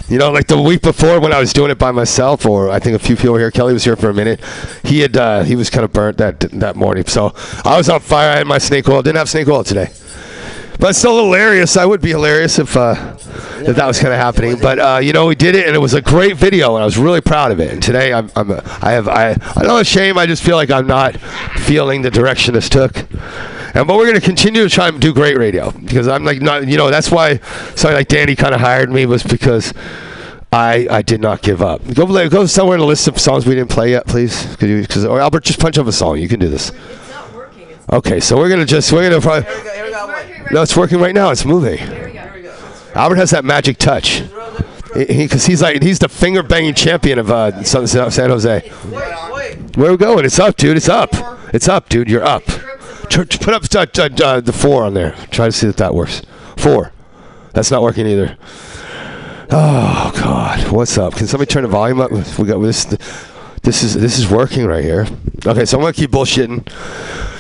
You know, like the week before when I was doing it by myself, or I think a few people were here. Kelly was here for a minute. He had uh, he was kind of burnt that that morning, so I was on fire. I had my snake oil. Didn't have snake oil today, but still hilarious. I would be hilarious if uh, if that was kind of happening. But uh, you know, we did it, and it was a great video, and I was really proud of it. And today, I'm, I'm I have I I don't shame. I just feel like I'm not feeling the direction this took. And but we're gonna continue to try and do great radio because I'm like not you know that's why somebody like Danny kind of hired me was because I, I did not give up. Go go somewhere in a list of songs we didn't play yet, please. Could you? Because or Albert, just punch up a song. You can do this. It's not working. Okay, so we're gonna just we're gonna probably. No, it's working right now. It's moving. Albert has that magic touch. Because he's like he's the finger banging champion of uh, San, San Jose. Where we going? It's up, dude. It's up. It's up, dude. You're up. Put up uh, uh, uh, the four on there. Try to see if that works. Four. That's not working either. Oh God, what's up? Can somebody turn the volume up? We got this. This is this is working right here. Okay, so I'm gonna keep bullshitting.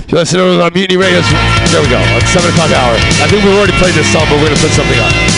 You listen to on Mutiny Radio. There we go. It's seven o'clock hour. I think we've already played this song, but we're gonna put something up.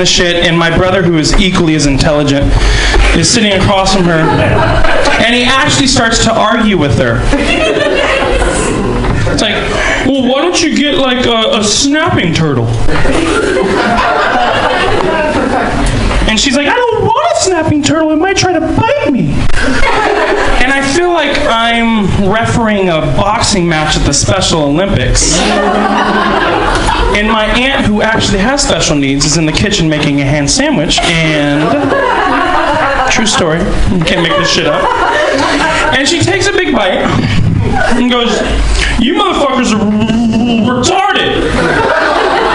The shit. And my brother, who is equally as intelligent, is sitting across from her, and he actually starts to argue with her. It's like, well, why don't you get like a, a snapping turtle? And she's like, I don't want a snapping turtle. It might try to bite me. And I feel like I'm refereeing a boxing match at the Special Olympics. And my aunt, who actually has special needs, is in the kitchen making a ham sandwich. And true story, you can't make this shit up. And she takes a big bite and goes, "You motherfuckers are retarded."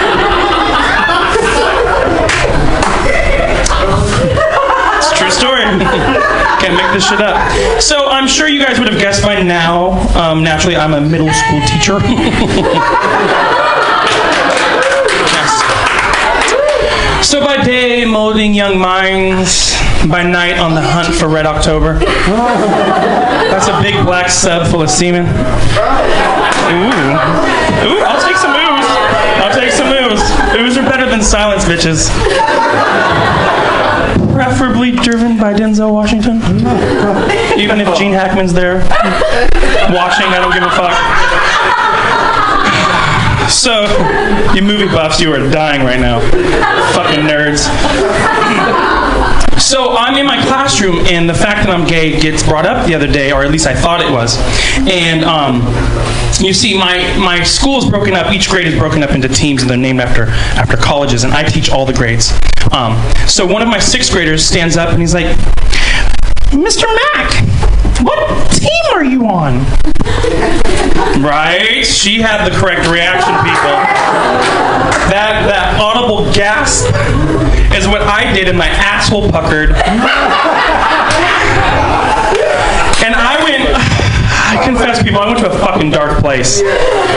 It's a true story. Can't make this shit up. So I'm sure you guys would have guessed by now. Um, naturally, I'm a middle school teacher. (laughs) Yes. So by day, molding young minds. By night, on the hunt for Red October. That's a big black sub full of semen. Ooh. Ooh, I'll take some ooze. I'll take some ooze. Ooze are better than silence, bitches. Preferably driven by Denzel Washington. Even if Gene Hackman's there watching, I don't give a fuck. So, you movie buffs, you are dying right now. Fucking nerds. So I'm in my classroom, and the fact that I'm gay gets brought up the other day, or at least I thought it was. And um, you see, my my school is broken up. Each grade is broken up into teams, and they're named after after colleges. And I teach all the grades. Um, so one of my sixth graders stands up, and he's like, "Mr. Mack, what team are you on?" Right? She had the correct reaction, people. That that audible gasp is what I did, and my asshole puckered. And I went. (sighs) I confess, people, I went to a fucking dark place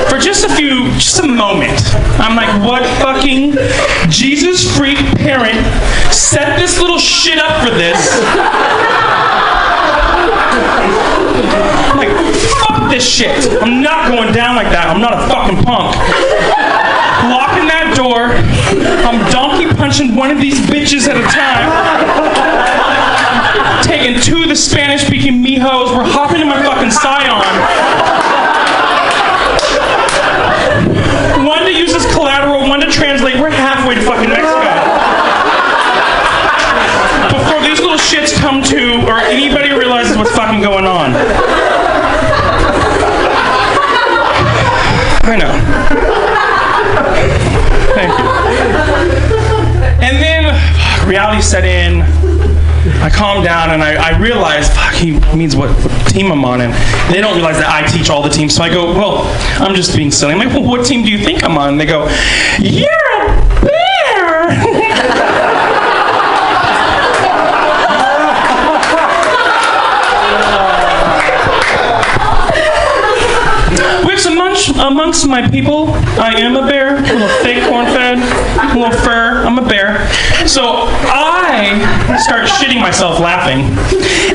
for just a few, just a moment. I'm like, what fucking Jesus freak parent set this little shit up for this? Like, fuck this shit. I'm not going down like that. I'm not a fucking punk. Locking that door. I'm donkey punching one of these bitches at a time. Taking two of the Spanish speaking mijos. We're hopping in my fucking scion. Set in. I calmed down and I, I fuck, he means what, what team I'm on. And they don't realize that I teach all the teams. So I go, well, I'm just being silly. I'm like, well, what team do you think I'm on? And they go, you're a bear. Amongst, amongst my people, I am a bear, a little fake corn-fed, a little fur. I'm a bear. So I start shitting myself laughing,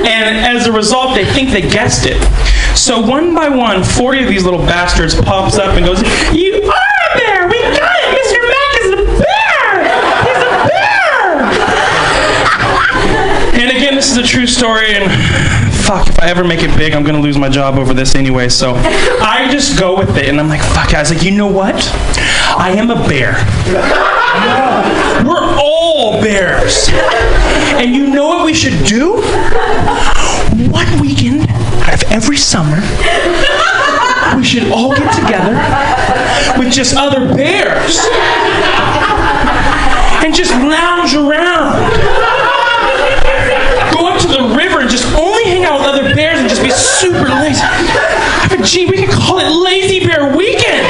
and as a result, they think they guessed it. So one by one, 40 of these little bastards pops up and goes, "You are a bear! We got it! Mr. Mac is a bear! He's a bear!" And again, this is a true story, and fuck, if I ever make it big, I'm gonna lose my job over this anyway. So I just go with it, and I'm like, fuck. I was like, you know what? I am a bear. We're all bears. And you know what we should do? One weekend out of every summer, we should all get together with just other bears and just lounge around. Go up to the river and just only hang out with other bears and just be super lazy. Mean, gee, we could call it Lazy Bear Weekend.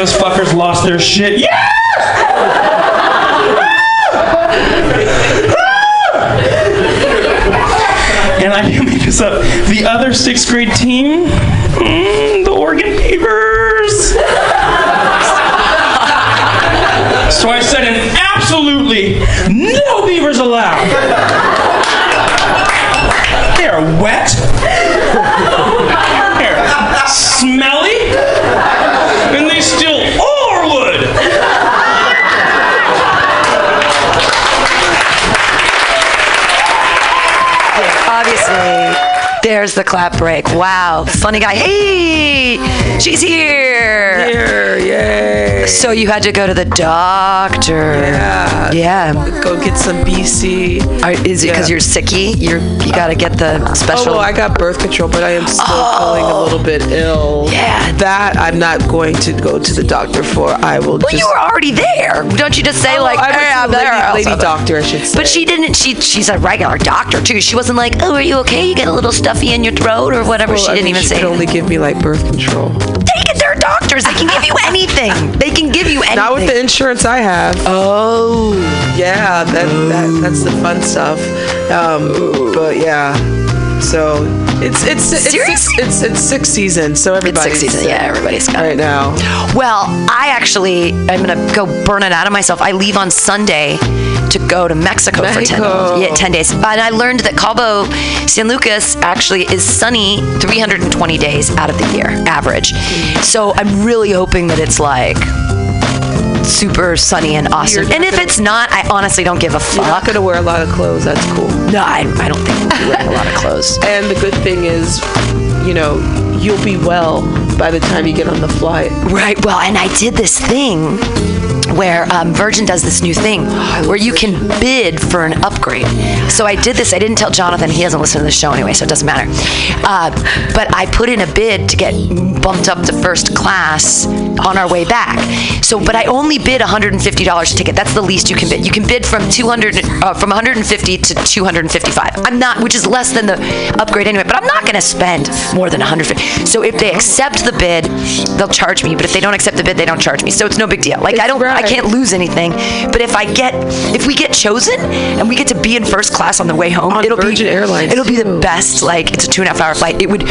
Those fuckers lost their shit. Yes! And I didn't make this up. The other sixth grade team, mm, the Oregon Beavers. So I said an absolutely no beavers allowed. They're wet. They're smelly. And they still are wood. There's the clap break. Wow, funny guy. Hey, she's here. Here, yay. So you had to go to the doctor. Yeah. Yeah. Go get some BC. Are, is it because Yeah. you're sicky? You're you gotta get the special. Oh, well, I got birth control, but I am still oh. feeling a little bit ill. Yeah. That I'm not going to go to the doctor for. I will well, just. you were already there. Don't you just say Oh, like, I "Hey, to I'm the there." lady- lady also- doctor, I should say. But she didn't. She she's a regular doctor too. She wasn't like, "Oh, are you okay? You get a little stuffy in your throat or whatever." Well, she I didn't mean, even she say. could only give me like birth control. Take it. They're doctors. They can give you anything. They can give you anything. Not with the insurance I have. Oh. Yeah, that, that that's the fun stuff. Um, but yeah. So it's it's it's six, it's it's six seasons. So It's everybody's six season. Yeah, everybody's got right now. Well, I actually I'm gonna go burn it out of myself. I leave on Sunday to go to Mexico, for ten yeah, ten days. And I learned that Cabo San Lucas actually is sunny 320 days out of the year, average. So I'm really hoping that it's like super sunny and awesome. And if gonna- it's not, I honestly don't give a You're not fuck. gonna wear a lot of clothes. That's cool. No, I, I don't think we'll be wearing a lot of clothes. (laughs) And the good thing is, you know, you'll be well by the time you get on the flight. Right. Well, and I did this thing where um, Virgin does this new thing where you can bid for an upgrade. So I did this. I didn't tell Jonathan. He doesn't listen to the show anyway, so it doesn't matter. Uh, but I put in a bid to get bumped up to first class on our way back. So, but I only bid $150 a ticket. That's the least you can bid. You can bid from 200, uh, from 150 to 255. I'm not, which is less than the upgrade anyway. But I'm not going to spend more than 150. So if they accept the bid, they'll charge me. But if they don't accept the bid, they don't charge me. So it's no big deal. Like I don't, I can't lose anything. But if I get, if we get chosen and we get to be in first class on the way home, it'll Virgin be Airlines, It'll be the best. Like it's a two and a half hour flight. It would,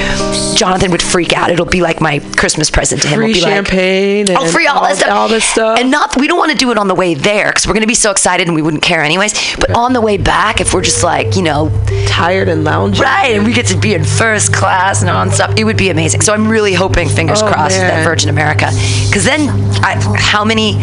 Jonathan would freak out. It'll be like my Christmas present to him. Free like, champagne and oh, free all, all- that stuff. all this stuff. And not, we don't want to do it on the way there because we're going to be so excited and we wouldn't care anyways. But on the way back, if we're just like, you know, tired and lounging, right, and we get to be in first class and on stuff, it would be amazing. So I'm really hoping, fingers Oh, crossed, that. Virgin America, because then, I, how many,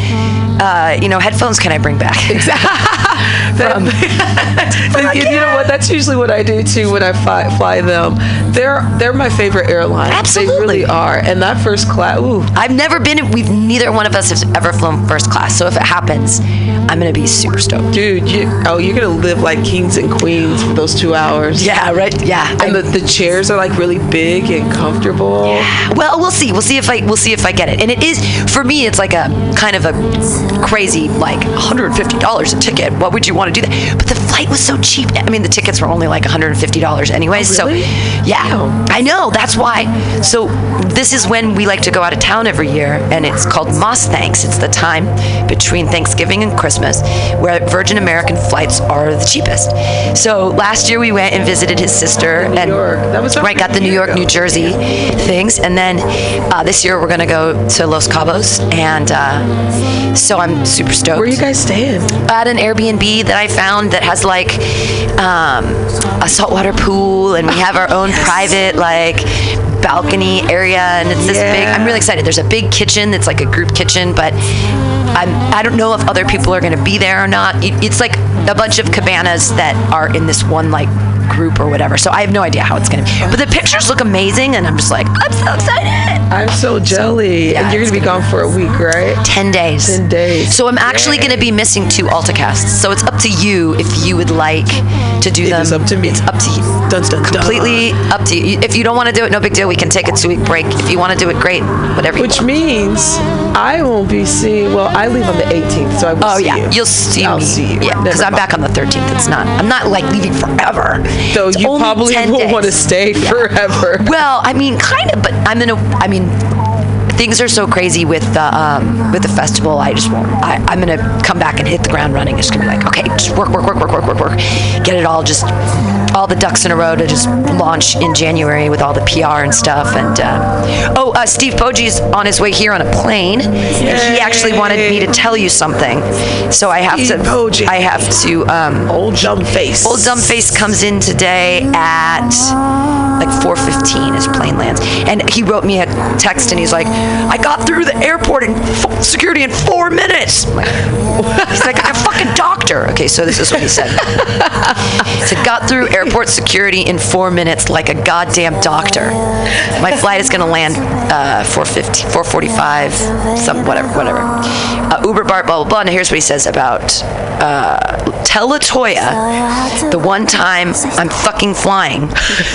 uh, you know, headphones can I bring back? (laughs) (laughs) You know what? That's usually what I do too when I fly, fly them. They're they're my favorite airline. Absolutely. They really are. And that first class, ooh, I've never been. We've neither one of us has ever flown first class. So if it happens, I'm gonna be super stoked. dude, you oh you're gonna live like kings and queens for those two hours. Yeah, right. Yeah. And the, the chairs are like really big and comfortable. Yeah. Well, we'll see. We'll see if I we'll see if I get it. And it is for me. It's like a kind of a crazy like 150 dollars a ticket. What would you want to do that? But the flight was so cheap. I mean, the tickets were only like 150 dollars anyways. Oh, really? So yeah, I know. That's why. So this is when we like to go out of town every year, and it's called Moss Thanks. It's the time between Thanksgiving and Christmas where Virgin American flights are the cheapest. So last year we went and visited his sister and. That was right got the New York, New Jersey things, and then uh, this year we're gonna go to Los Cabos, and uh, so I'm super stoked. Where you guys staying? At an Airbnb that I found that has like um, a saltwater pool, and we have our own private like balcony area, and it's this big. I'm really excited. There's a big kitchen. It's like a group kitchen, but I'm I don't know if other people are gonna be there or not. It- It's like a bunch of cabanas that are in this one like group or whatever. So I have no idea how it's gonna be. But the pictures look amazing, and I'm just like, I'm so excited. I'm so jelly. yeah, and you're gonna be gone for a week, right? 10 days. 10 days. So I'm actually going to be missing two AltaCasts. So it's up to you if you would like to do them. It's up to me. It's up to you. Dun, dun, dun. Completely up to you. If you don't want to do it, no big deal. We can take a two week break. If you want to do it, great. Whatever you Which want. means I won't be seeing. Well, I leave on the 18th, so I will Oh see yeah, you. you'll see I'll me. see you. Yeah, because I'm back on the 13th. It's not. I'm not like leaving forever. Though It's you probably won't want to stay forever. Well, I mean, kind of, but I'm gonna. I mean, things are so crazy with the um, with the festival. I just won't. I, I'm gonna come back and hit the ground running. It's gonna be like, okay, just work, work, work, work, work, work, work. Get it all just all the ducks in a row to just launch in January with all the PR and stuff. And uh, oh, uh, Steve Poggi's on his way here on a plane. And he actually wanted me to tell you something, so I have Steve to. Poggi. I have to. Um, Old dumb face. Old Dumb Face comes in today at like 4:15. His plane lands, and he wrote me a text, and he's like, "I got through the airport and f- security in four minutes." (laughs) He's like, "I'm a fucking doctor." Okay, so this is what he said. (laughs) he said, "Got through airport airport security in four minutes like a goddamn doctor. My flight is going to land uh, 450, 445, some whatever, whatever. Uh, Uber Bart, blah blah blah. Now here's what he says about uh, tell Latoya the one time I'm fucking flying,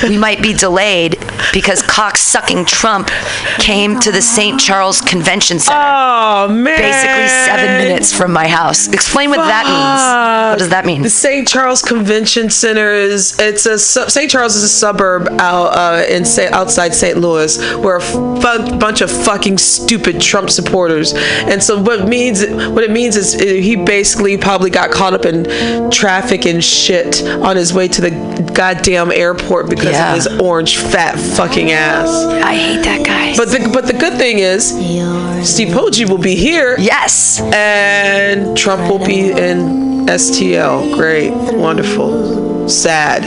we might be delayed because cock-sucking Trump came to the St. Charles Convention Center. Oh man! Basically seven minutes from my house. Explain what that means. What does that mean? The St. Charles Convention Center is it's a St. Charles is a suburb out uh, in Sa- outside St. Louis where a bunch of fucking stupid Trump supporters. And so what means what it means is uh, he basically probably got caught up in traffic and shit on his way to the goddamn airport because Yeah. of his orange fat fucking ass. I hate that guy. But the but the good thing is Steve Poggi will be here. Yes. And Trump will be in STL. Great. Wonderful. Sad.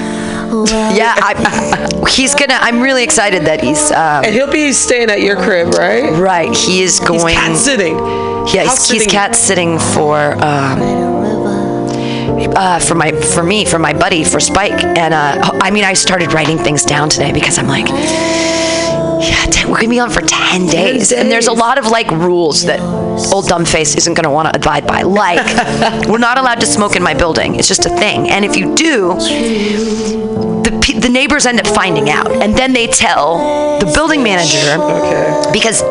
Yeah, I, (laughs) he's gonna. I'm really excited that he's. Um, And he'll be staying at your crib, right? Right. He is going. cat sitting. Yeah, House he's, he's cat sitting for. Um, uh, for my for me for my buddy for Spike and uh, I mean I started writing things down today because I'm like yeah ten, we're gonna be on for 10 days. and there's a lot of like rules that old dumb face isn't gonna want to abide by. Like (laughs) we're not allowed to smoke in my building. It's just a thing. And if you do the, the neighbors end up finding out. And then they tell the building manager okay. because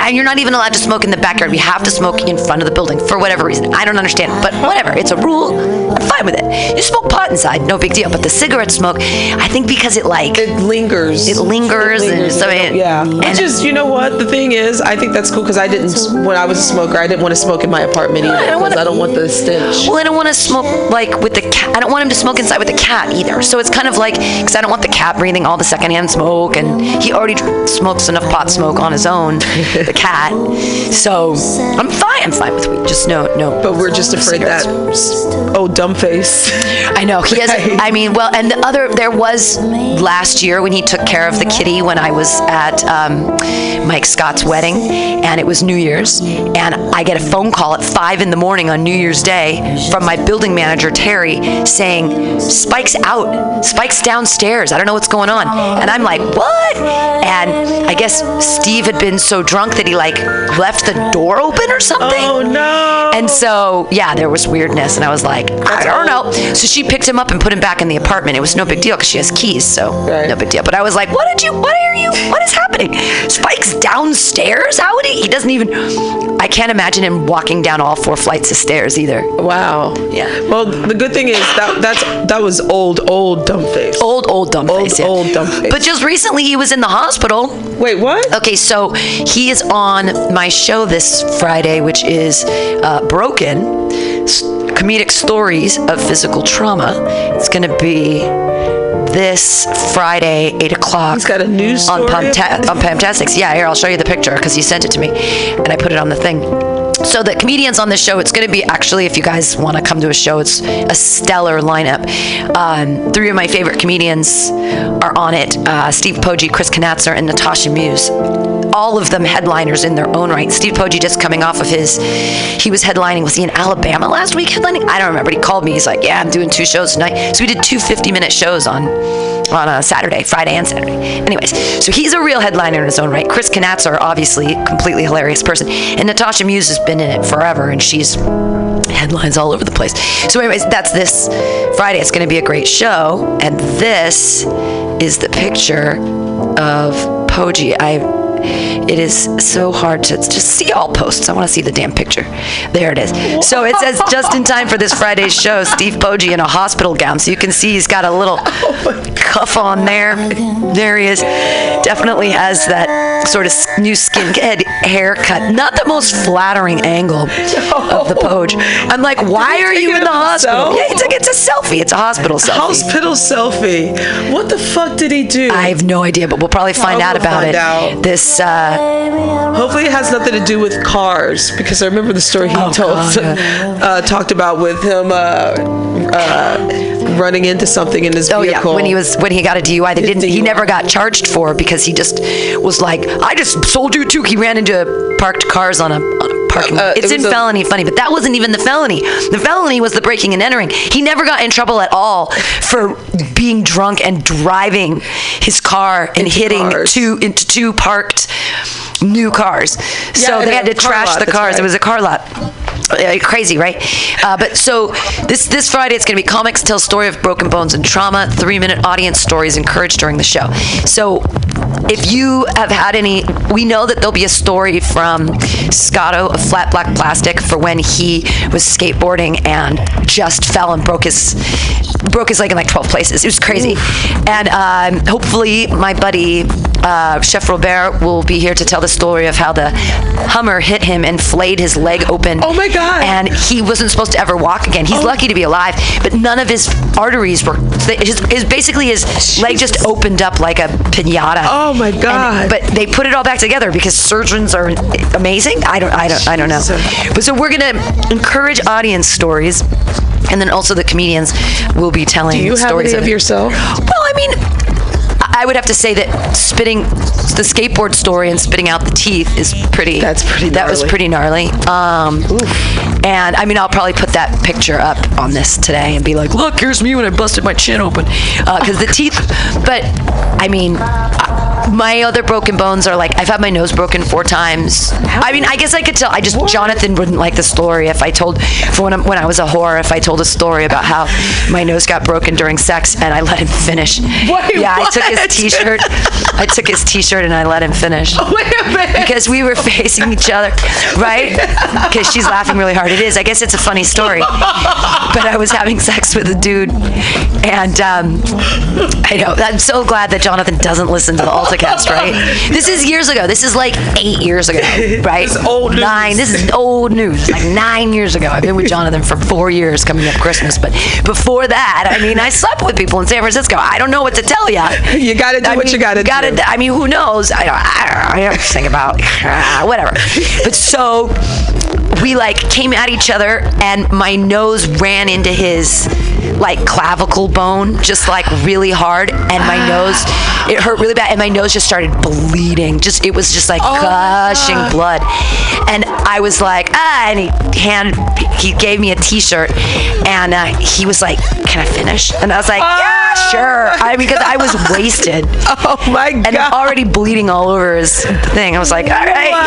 and you're not even allowed to smoke in the backyard. We have to smoke in front of the building for whatever reason. I don't understand, but whatever. It's a rule. I'm fine with it. You smoke pot inside, no big deal. But the cigarette smoke, I think because it like it lingers. It lingers, and so it, yeah. and Which is, you know what? The thing is, I think that's cool because I didn't, when I was a smoker, I didn't want to smoke in my apartment either because I don't want the stench. Well, I don't want to smoke like with the cat. I don't want him to smoke inside with the cat either. So it's kind of like because I don't want the cat breathing all the secondhand smoke, and he already smokes enough pot smoke on his own, the cat. So I'm fine. I'm fine with weed. Just no, no. But we're just afraid that oh dumb face. (laughs) I know he has. I mean, well, and the other there was last year when he took care of the kitty when I was at um, Mike Scott's wedding, and it was New Year's, and I get a phone call at five in the morning on New Year's Day from my building manager Terry saying Spike's out, Spike's downstairs. I don't know what's going on, and I'm like, what? And I guess Steve had been so drunk that he like left the door open or something. Oh no! And so yeah, there was weirdness, and I was like, I don't know. So she picked him up and put him back in the apartment. It was no big deal because she has keys, so no big deal. But I was like, what did you? What are you? What is happening? Spike's downstairs. How would he? He doesn't even. I can't imagine him walking down all four flights of stairs either. Wow. Yeah. Well, the good thing is that that's that was old, old dumb face. Old, old dumb old, face. yeah. Old dumb face. But just recently, he was in the hospital. Wait, what? Okay, so he is on my show this Friday, which is uh, Broken Comedic Stories of Physical Trauma. It's going to be this Friday, 8 o'clock. He's got a news on, story on Pumptastics. Yeah, here, I'll show you the picture because he sent it to me and I put it on the thing. So the comedians on this show, it's going to be actually, if you guys want to come to a show, it's a stellar lineup. Um, three of my favorite comedians are on it: uh, Steve Poggi, Chris Knatzer, and Natasha Muse. All of them headliners in their own right. Steve Poggi just coming off of his, he was headlining. Was he in Alabama last week headlining? I don't remember. He called me. He's like, "Yeah, I'm doing two shows tonight." So we did two 50-minute shows on on a Saturday, Friday, and Saturday. Anyways, so he's a real headliner in his own right. Chris Knatzer, obviously, completely hilarious person, and Natasha Muse has been in it forever, and she's headlines all over the place. So, anyways, that's this Friday. It's going to be a great show, and this is the picture of Poggi. I. It is so hard to just see all posts. I want to see the damn picture. There it is. So it says just in time for this Friday's show, Steve Poggi in a hospital gown. So you can see he's got a little cuff on there. There he is. Definitely has that sort of new skinhead haircut. Not the most flattering angle of the Poge. I'm like, why are you in the hospital? Yeah, it's like it's a selfie. It's a hospital selfie. Hospital selfie. What the fuck did he do? I have no idea, but we'll probably find out about find it. out. This uh, Hopefully, it has nothing to do with cars because I remember the story he Oh, told, God, (laughs) uh, talked about with him uh, uh, running into something in his Oh vehicle. yeah, when he was when he got a DUI, they didn't. He never got charged for because he just was like, I just sold you two. He ran into parked cars on a parking lot. Uh, it's it in a- felony funny, but that wasn't even the felony. The felony was the breaking and entering. He never got in trouble at all for being drunk and driving his car and hitting two into two parked new cars. so Yeah, they had to trash lot, the that's cars. It was a car lot. Uh, crazy, right? Uh, but so this this Friday it's going to be comics tell story of broken bones and trauma. Three minute audience stories encouraged during the show. So if you have had any, we know that there'll be a story from Scotto of Flat Black Plastic for when he was skateboarding and just fell and broke his broke his leg in like 12 places. It was crazy. And um, hopefully my buddy uh, Chef Robert will be here to tell the story of how the Hummer hit him and flayed his leg open. Oh my God! And he wasn't supposed to ever walk again. He's lucky to be alive, but none of his arteries were. His, his basically his leg just opened up like a pinata. Oh Oh my God! but they put it all back together because surgeons are amazing. I don't. I don't. I don't know. But so we're gonna encourage audience stories. And then also the comedians will be telling Do you have stories any of it. yourself? Well, I mean, I would have to say that spitting the skateboard story and spitting out the teeth is pretty. That's pretty. That was pretty gnarly. Um, and I mean, I'll probably put that picture up on this today and be like, "Look, here's me when I busted my chin open," because the teeth. But I mean. I- my other broken bones are like I've had my nose broken four times. I mean, I guess I could tell. I just Jonathan wouldn't like the story if I told for when, I, when I was a whore. If I told a story about how my nose got broken during sex and I let him finish. yeah, I took his? T-shirt. I took his T-shirt and I let him finish. (laughs) Wait a minute. Because we were facing each other, right? Because she's laughing really hard. It is. I guess it's a funny story. But I was having sex with a dude, and um, I know. I'm so glad that Jonathan doesn't listen to the AltaCast, right? (laughs) This is years ago. This is like eight years ago, (laughs) right? This is old news. Nine. This is old news. It's like nine years ago. I've been with Jonathan for four years, coming up Christmas. But before that, I mean, I slept with people in San Francisco. I don't know what to tell (laughs) you. You got to do what you got to gotta, do. I mean, who knows? I don't, I don't, know. I don't think about whatever. But so we like came at each other, and my nose ran into his like clavicle bone, just like really hard, and my nose it hurt really bad, and my nose just started bleeding. Just it was just like gushing blood, and I was like ah, and he hand he gave me a T-shirt, and uh, he was like, "Can I finish?" And I was like, "Yeah, sure." I mean, because I was (laughs) wasted. Oh my god! And already bleeding all over his thing. I was like, "All right, wow.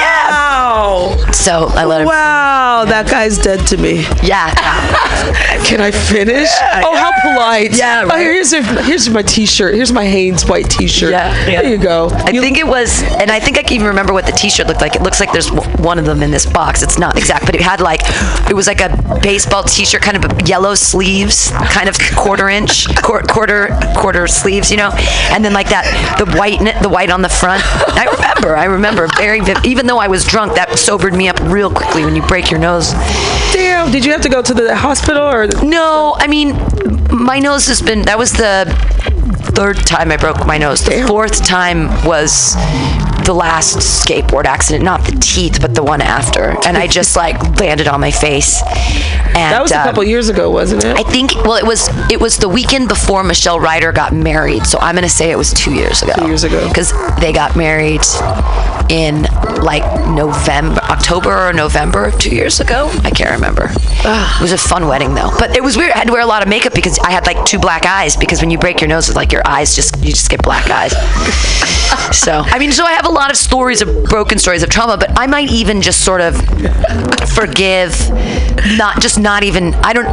yeah." So I let him. Wow, that guy's dead to me. Yeah. (laughs) Can I finish? oh, how polite. Yeah, Oh, here's a, here's my T-shirt. Here's my Hanes white T-shirt. Yeah, There you go. I think it was, and I think I can even remember what the T-shirt looked like. It looks like there's one of them in this box. It's not exact, but it had like, it was like a baseball T-shirt, kind of yellow sleeves, kind of quarter inch, quar- quarter quarter sleeves, you know, and then like that, the white, the white on the front. I remember, I remember very, viv- even though I was drunk, that sobered me up real quickly when you break your nose. Damn. Did you have to go to the hospital or? No, I mean, my nose has been. That was the third time I broke my nose. The fourth time was the last skateboard accident, not the teeth, but the one after. And I just like landed on my face. And That was a um, couple years ago, wasn't it? I think. Well, it was. It was the weekend before Michelle Ryder got married. So I'm gonna say it was two years ago. Two years ago. Because they got married in like November, October or November of two years ago. I can't remember. It was a fun wedding though. But it was weird. I had to wear a lot of makeup because I had like two black eyes. Because when you break your nose, it's like your eyes just you just get black eyes. (laughs) so I mean, so I have a lot of stories of broken stories of trauma. But I might even just sort of forgive, not just not even. I don't.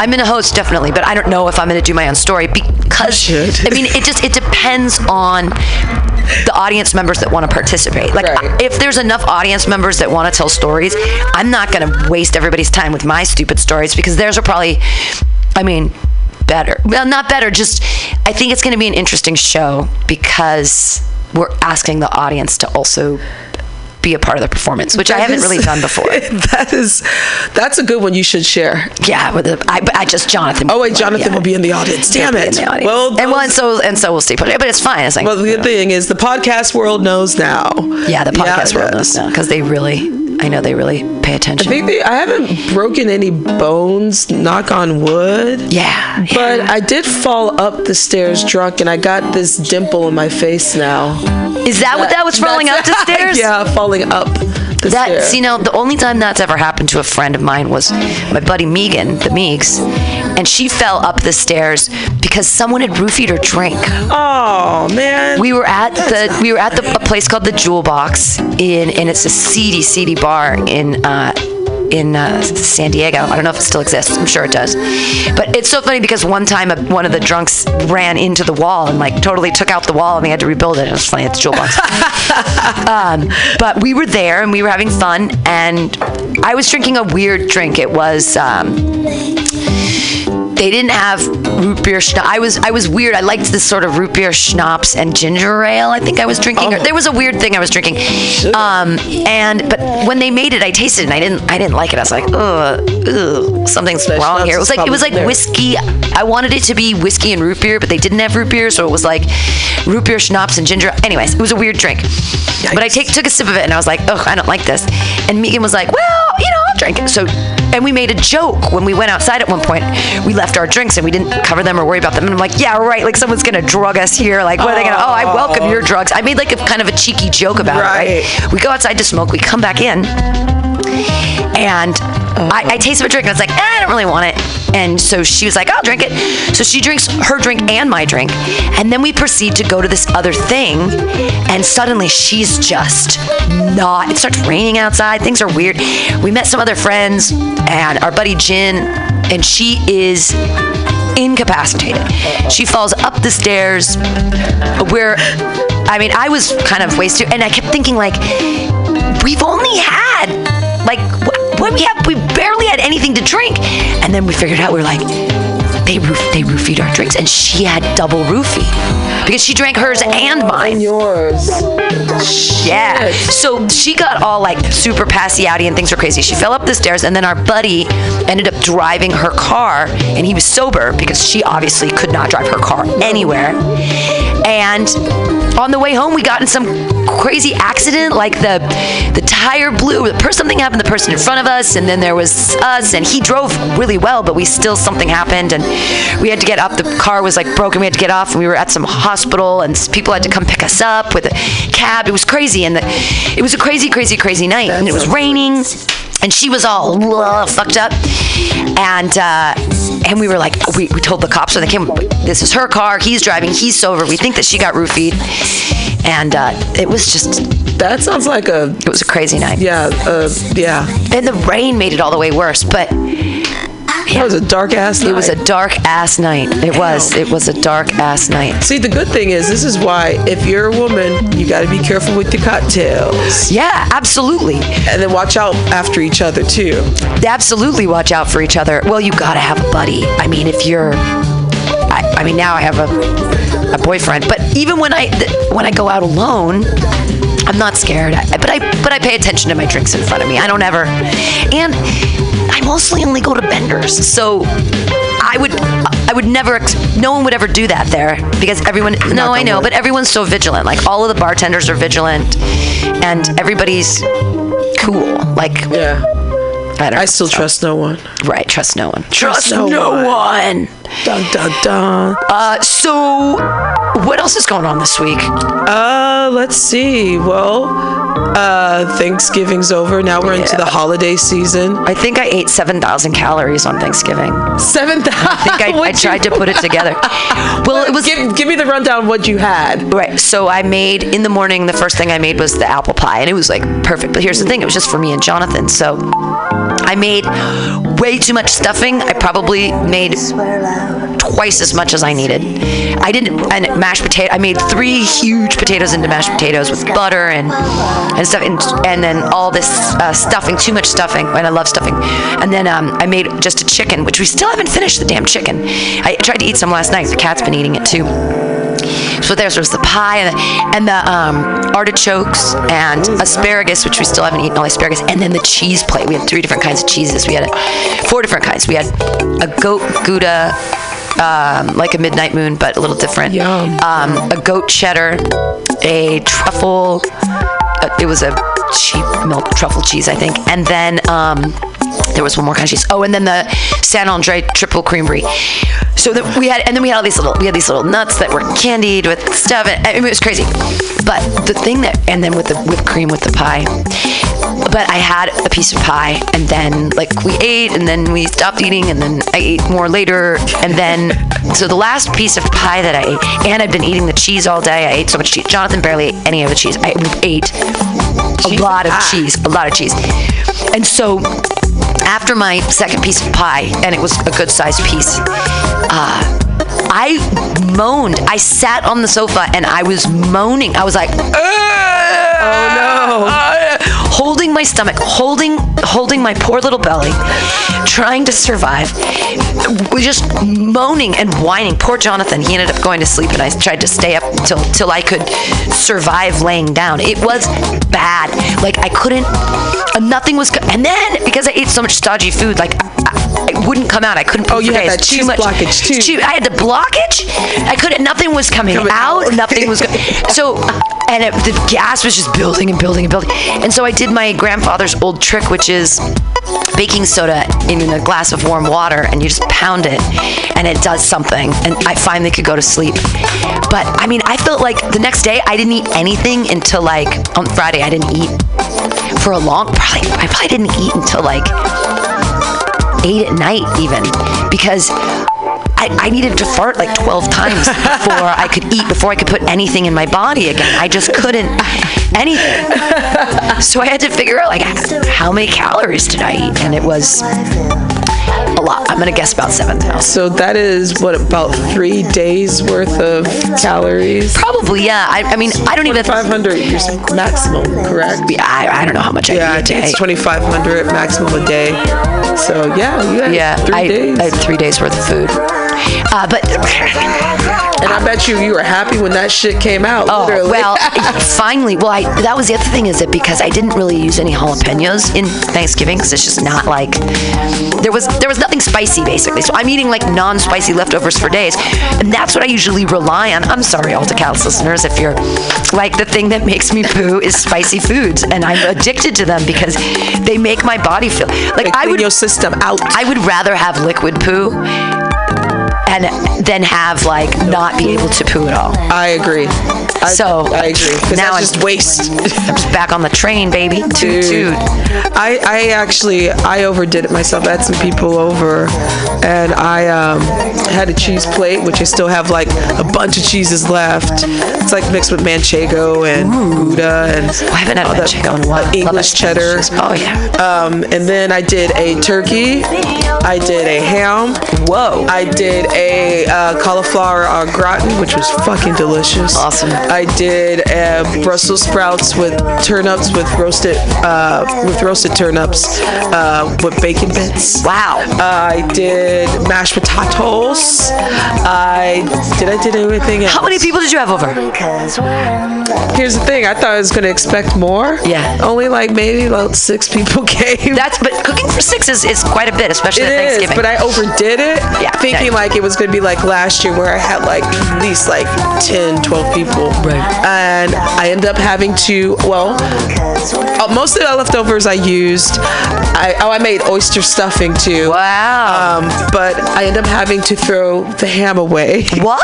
I'm in a host definitely, but I don't know if I'm going to do my own story because I mean, it just it depends on the audience members that want to participate. Like, if there's enough audience members that want to tell stories, I'm not going to waste everybody's time with my stupid stories because theirs are probably, I mean, better. Well, not better, just I think it's going to be an interesting show because we're asking the audience to also be a part of the performance, which I haven't is- really done before. (laughs) that is, that's a good one. You should share. Yeah, with the, I, I just Jonathan. Oh wait, Jonathan will be in the audience. He'll Damn it. audience. Well, and well, and so and so we'll see. But, but it's fine. It's like well, the good thing is the podcast world knows now. yeah, the podcast Yeah, world knows now because they really, I know they really pay I attention. think they, I haven't broken any bones, knock on wood. Yeah. But I did fall up the stairs drunk and I got this dimple in my face now. Is that what that was falling up the (laughs) stairs? yeah, falling up That stair. see now the only time that's ever happened to a friend of mine was my buddy Megan, the Meeks, and she fell up the stairs because someone had roofied her drink. Oh man. We were at the we were at the a place called the Jewel Box in and it's a seedy seedy bar in uh in uh, San Diego. I don't know if it still exists. I'm sure it does. But it's so funny because one time a, one of the drunks ran into the wall and like totally took out the wall and they had to rebuild it. It was funny. It's Jewel Box. (laughs) um, but we were there and we were having fun and I was drinking a weird drink. It was um, they didn't have root beer schnapps. I was I was weird. I liked this sort of root beer schnapps and ginger ale. I think I was drinking. Or there was a weird thing I was drinking. Um, and but when they made it, I tasted it and I didn't I didn't like it. I was like, ugh, ugh something's wrong here. It was like it was like whiskey. I wanted it to be whiskey and root beer, but they didn't have root beer, so it was like root beer schnapps and ginger. Anyways, it was a weird drink. But I take, took a sip of it and I was like, ugh, I don't like this. And Megan was like, well, you know, I'll drink it. So, and we made a joke when we went outside at one point. We left our drinks and we didn't cover them or worry about them. And I'm like, yeah, right. Like someone's gonna drug us here. Like, what are they gonna? Oh, I welcome your drugs. I made like a kind of a cheeky joke about it. Right. We go outside to smoke. We come back in, and I, I taste of a drink and I was like, eh, I don't really want it. And so she was like, I'll drink it. So she drinks her drink and my drink. And then we proceed to go to this other thing. And suddenly she's just not. It starts raining outside. Things are weird. We met some other friends and our buddy Jin, and she is incapacitated. She falls up the stairs where, I mean, I was kind of wasted. And I kept thinking, like, we've only had, like, we have, we barely had anything to drink. And then we figured out, we were like, they roof, they roofied our drinks, and she had double roofie because she drank hers oh, and mine. And yours. Yeah. So she got all like super passy outy and things were crazy. She fell up the stairs, and then our buddy ended up driving her car, and he was sober because she obviously could not drive her car anywhere. And on the way home, we got in some crazy accident, like the the tire blew. The person something happened. The person in front of us, and then there was us, and he drove really well, but we still something happened, and we had to get up. The car was like broken. We had to get off, and we were at some hospital, and people had to come pick us up with a cab. It was crazy, and the, it was a crazy, crazy, crazy night, and it was raining. And she was all fucked up, and uh, and we were like, we, we told the cops when they came, this is her car. He's driving. He's sober. We think that she got roofied, and uh, it was just. That sounds like a. It was a crazy night. Yeah, uh, yeah. And the rain made it all the way worse, but. It was a dark ass night. It was a dark ass night. It was. It was a dark ass night. See, the good thing is, this is why if you're a woman, you got to be careful with your cocktails. Yeah, absolutely. And then watch out after each other too. Absolutely watch out for each other. Well, you gotta have a buddy. I mean, if you're, I, I mean, now I have a, a boyfriend, but even when I th- when I go out alone, I'm not scared. I, but I but I pay attention to my drinks in front of me. I don't ever, and I mostly only go to benders, so. I would, I would never. No one would ever do that there because everyone. No, I know, but everyone's so vigilant. Like all of the bartenders are vigilant, and everybody's cool. Like yeah, I, I still trust no one. Right, trust no one. Trust no, no one. Dun dun dun. Uh, so what else is going on this week? Uh, let's see. Well, uh, Thanksgiving's over. Now we're into the holiday season. I think I ate seven thousand calories on Thanksgiving. Seven thousand. I think I, (laughs) I tried to put it together. Well, it was. Give, give me the rundown. What you had? Right. So I made in the morning. The first thing I made was the apple pie, and it was like perfect. But here's the thing: it was just for me and Jonathan. So I made way too much stuffing. I probably made twice as much as I needed. I didn't and mashed potato. I made three huge potatoes into mashed potatoes with butter and and stuff, and, and then all this uh, stuffing, too much stuffing, and I love stuffing. And then um, I made just a chicken, which we still haven't finished the damn chicken. I tried to eat some last night. The cat's been eating it too. So there was the pie and the, and the um, artichokes and asparagus, which we still haven't eaten all the asparagus, and then the cheese plate. We had three different kinds of cheeses. We had four different kinds. We had a goat gouda, um, like a midnight moon, but a little different. Um, a goat cheddar, a truffle. Uh, it was a cheap milk truffle cheese, I think, and then. Um, there was one more kind of cheese. Oh, and then the San Andre triple cream brie. So that we had, and then we had all these little, we had these little nuts that were candied with stuff. And, I mean, it was crazy. But the thing that, and then with the whipped cream with the pie. But but I had a piece of pie, and then like we ate, and then we stopped eating, and then I ate more later, and then so the last piece of pie that I ate, and I'd been eating the cheese all day. I ate so much cheese. Jonathan barely ate any of the cheese. I ate a lot of cheese, a lot of cheese, and so after my second piece of pie, and it was a good sized piece, uh, I moaned. I sat on the sofa and I was moaning. I was like, oh no. holding my stomach, holding holding my poor little belly, trying to survive. We just moaning and whining. Poor Jonathan, he ended up going to sleep and I tried to stay up till till I could survive laying down. It was bad. Like I couldn't nothing was co- and then because I ate so much stodgy food, like I, I wouldn't come out. I couldn't. Oh, you had that cheese blockage, too. I had the blockage. I couldn't. Nothing was coming, out. Nothing was. Go- so, and it, the gas was just building and building and building. And so I did my grandfather's old trick, which is baking soda in a glass of warm water, and you just pound it, and it does something. And I finally could go to sleep. But I mean, I felt like the next day I didn't eat anything until like on Friday. I didn't eat for a long. Probably I probably didn't eat until like eight at night even because I, I needed to fart like 12 times before I could eat, before I could put anything in my body again. I just couldn't anything. So I had to figure out like how many calories did I eat, and it was a lot. I'm gonna guess about seven thousand. So that is what about three days worth of calories? Probably, yeah. I, I mean, I don't even. 500 you're maximum, correct? Yeah, I, I don't know how much I yeah, eat a I day. it's 2,500 maximum a day. So yeah, you had yeah, three I, days. I had three days worth of food. Uh, but and I bet you you were happy when that shit came out. Oh literally. well, (laughs) finally. Well, I, that was the other thing is that because I didn't really use any jalapenos in Thanksgiving because it's just not like there was there was nothing spicy basically. So I'm eating like non-spicy leftovers for days, and that's what I usually rely on. I'm sorry, Alta Cats listeners, if you're like the thing that makes me poo is spicy foods, and I'm addicted to them because they make my body feel like I would your system out. I would rather have liquid poo and then have like not be able to poo at all. I agree. I, so I agree. now that's I'm just waste. I'm (laughs) just back on the train, baby. Toot Dude. toot. I, I actually I overdid it myself. I had some people over, and I um, had a cheese plate, which I still have like a bunch of cheeses left. It's like mixed with manchego and Gouda and I haven't had manchego in a while. English cheddar. Oh yeah. Um, and then I did a turkey. I did a ham. Whoa. I did a uh, cauliflower au gratin, which was fucking delicious. Awesome. I did uh, Brussels sprouts with turnips with roasted uh, with roasted turnips uh, with bacon bits. Wow. I did mashed potatoes. I did. I did everything else. How many people did you have over? Here's the thing. I thought I was gonna expect more. Yeah. Only like maybe about six people (laughs) came. That's but cooking for six is, is quite a bit, especially It at is, Thanksgiving. but I overdid it. Yeah, Thinking yeah. like it was going to be like last year where I had like at least like 10, 12 people. Right. And I ended up having to, well, uh, most of the leftovers I used, I, oh, I made oyster stuffing too. Wow. Um, but I ended up having to throw the ham away. (laughs) what?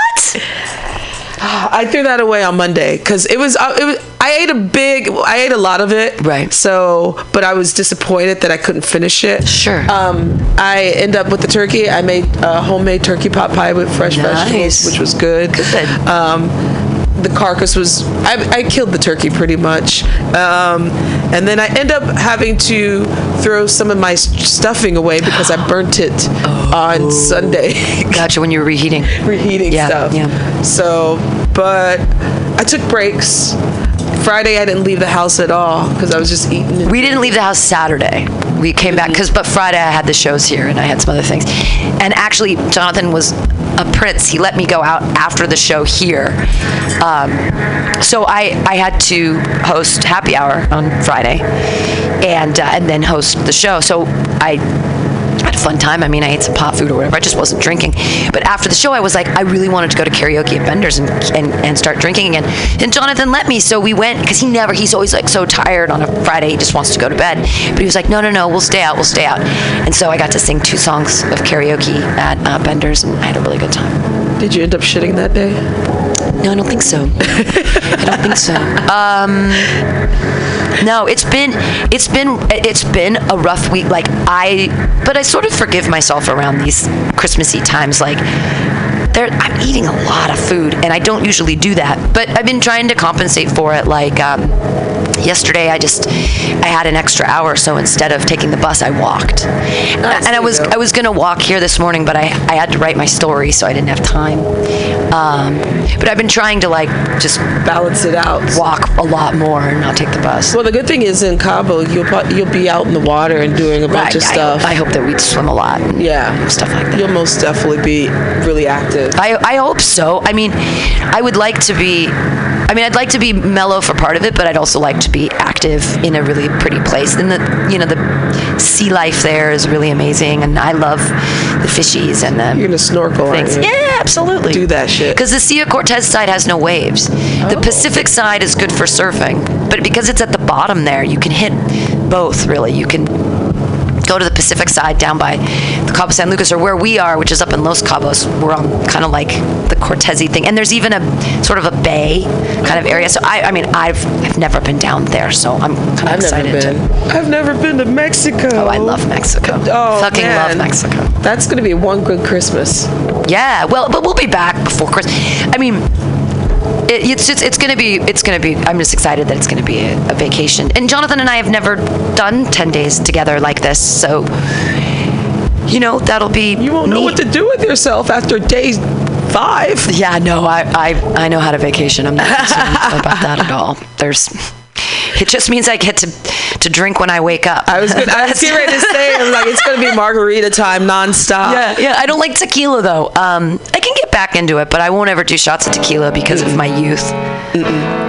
(sighs) I threw that away on Monday because it was, uh, it was. I ate a big, I ate a lot of it. Right. So, but I was disappointed that I couldn't finish it. Sure. Um, I end up with the turkey. I made a homemade turkey pot pie with fresh Nice. vegetables, which was good. Good. Um, the carcass was, I, I killed the turkey pretty much. Um, and then I end up having to throw some of my stuffing away because I burnt it (gasps) on Sunday. Gotcha. When you were reheating. (laughs) reheating Yeah, stuff. yeah. So, but I took breaks. Friday I didn't leave the house at all because I was just eating. We didn't leave the house Saturday. We came back because, but Friday I had the shows here and I had some other things. And actually, Jonathan was a prince. He let me go out after the show here. Um, so I, I had to host happy hour on Friday, and uh, and then host the show. So I had a fun time. I mean, I ate some pot food or whatever. I just wasn't drinking. But after the show, I was like, I really wanted to go to karaoke at Bender's and, and, and start drinking again. And Jonathan let me, so we went because he never, he's always like so tired on a Friday. He just wants to go to bed. But he was like, no, no, no, we'll stay out, we'll stay out. And so I got to sing two songs of karaoke at uh, Bender's and I had a really good time. Did you end up shitting that day? No, I don't think so. I don't think so. (laughs) Um, No, it's been it's been it's been a rough week. Like I, but I sort of forgive myself around these Christmassy times. Like there, I'm eating a lot of food, and I don't usually do that. But I've been trying to compensate for it. Like um, yesterday, I just I had an extra hour, so instead of taking the bus, I walked. and I was I was gonna walk here this morning, but I I had to write my story, so I didn't have time. Um, but I've been trying to like just balance it out, walk a lot more, and not take the bus. Well, the good thing is in Cabo, you'll you'll be out in the water and doing a bunch Right, of I- stuff. I hope that we'd swim a lot. Yeah, stuff like that. You'll most definitely be really active. I, I hope so. I mean, I would like to be. I mean, I'd like to be mellow for part of it, but I'd also like to be active in a really pretty place. And the, you know, the sea life there is really amazing, and I love the fishies and the. You're gonna snorkel, things. Yeah, absolutely. Do that shit. Because the Sea of Cortez side has no waves. The oh. Pacific side is good for surfing, but because it's at the bottom there, you can hit both. Really, you can go to the Pacific side down by the Cabo San Lucas or where we are, which is up in Los Cabos. We're on kind of like the Cortezi thing, and there's even a sort of a bay kind of area. So I, I mean, I've I've never been down there, so I'm kind of I've excited never been. to. I've never been to Mexico. Oh, I love Mexico. Oh, Fucking man. love Mexico. That's gonna be one good Christmas. Yeah, well, but we'll be back before Christmas. I mean, it, it's just it's gonna be it's gonna be. I'm just excited that it's gonna be a, a vacation. And Jonathan and I have never done ten days together like this, so you know that'll be. You won't know what to do with yourself after day five. Yeah, no, I I, I know how to vacation. I'm not concerned (laughs) about that at all. There's. It just means I get to to drink when I wake up. I was gonna, I was (laughs) getting ready to say, I'm like, it's gonna be margarita time nonstop. Yeah, yeah. I don't like tequila though. Um, I back into it, but I won't ever do shots of tequila because of my youth.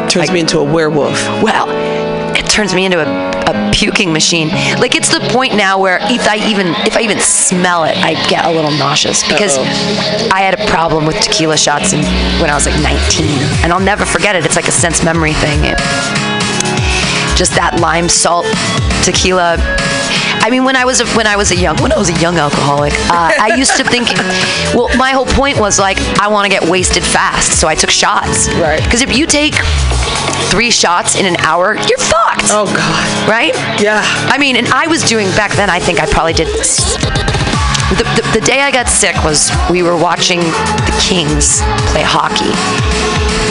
Turns me into a werewolf. Well, it turns me into a, a puking machine. Like it's the point now where if I even if I even smell it, I get a little nauseous because I had a problem with tequila shots in, when I was like 19, and I'll never forget it. It's like a sense memory thing. It, just that lime salt tequila. I mean, when I was a, when I was a young when I was a young alcoholic, uh, I used to think. Well, my whole point was like I want to get wasted fast, so I took shots. Right. Because if you take three shots in an hour, you're fucked. Oh God. Right? Yeah. I mean, and I was doing back then. I think I probably did. The, the, the day I got sick was we were watching the Kings play hockey,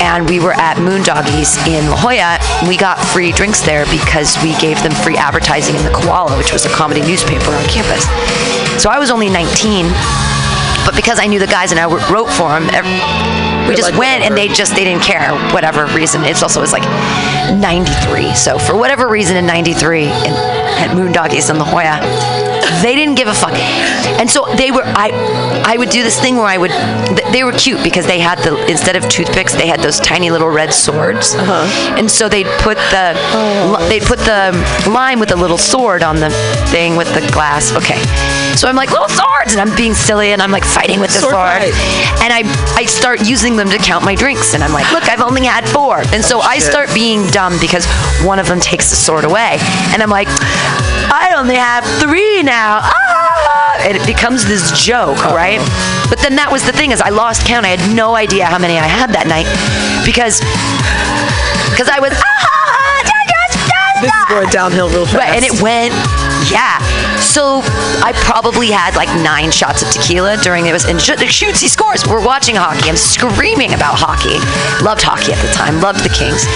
and we were at Moondoggies in La Jolla. We got free drinks there because we gave them free advertising in the Koala, which was a comedy newspaper on campus. So I was only 19, but because I knew the guys and I wrote for them, we just went and they just they didn't care whatever reason. It's also was like 93, so for whatever reason in 93 in, at Moondoggies in La Jolla, they didn't give a fuck. And so they were I I would do this thing where I would they were cute because they had the instead of toothpicks they had those tiny little red swords. Uh-huh. And so they'd put the li- they'd put the lime with a little sword on the thing with the glass. Okay. So I'm like little swords and I'm being silly and I'm like fighting with the Sword sword. And I I start using them to count my drinks and I'm like, look, I've only had four. And so I start being dumb because one of them takes the sword away. And I'm like, I only have three now. Ah! And it becomes this joke, right? But then that was the thing is I lost count. I had no idea how many I had that night because because I was ah, da, da, This is going downhill real fast. Right, and it went, yeah. So I probably had like nine shots of tequila during it was and sh- shoots. He scores. We're watching hockey. I'm screaming about hockey. Loved hockey at the time. Loved the Kings.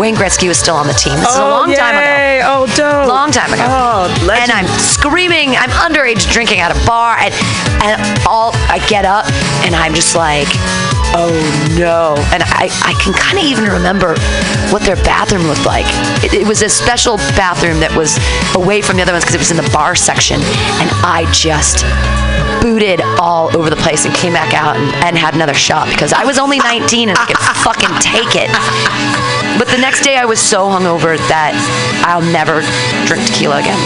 Wayne Gretzky was still on the team. This is a Oh, long time ago. yay. Oh, dope. Long time ago. Oh, and I'm screaming. I'm underage drinking at a bar, and and all I get up, and I'm just like, oh no. And I I can kind of even remember what their bathroom looked like. It, it was a special bathroom that was away from the other ones because it was in the bar section, and I just booted all over the place and came back out and, and had another shot because I was only 19 and I could fucking take it. But the next day I was so hungover that I'll never drink tequila again.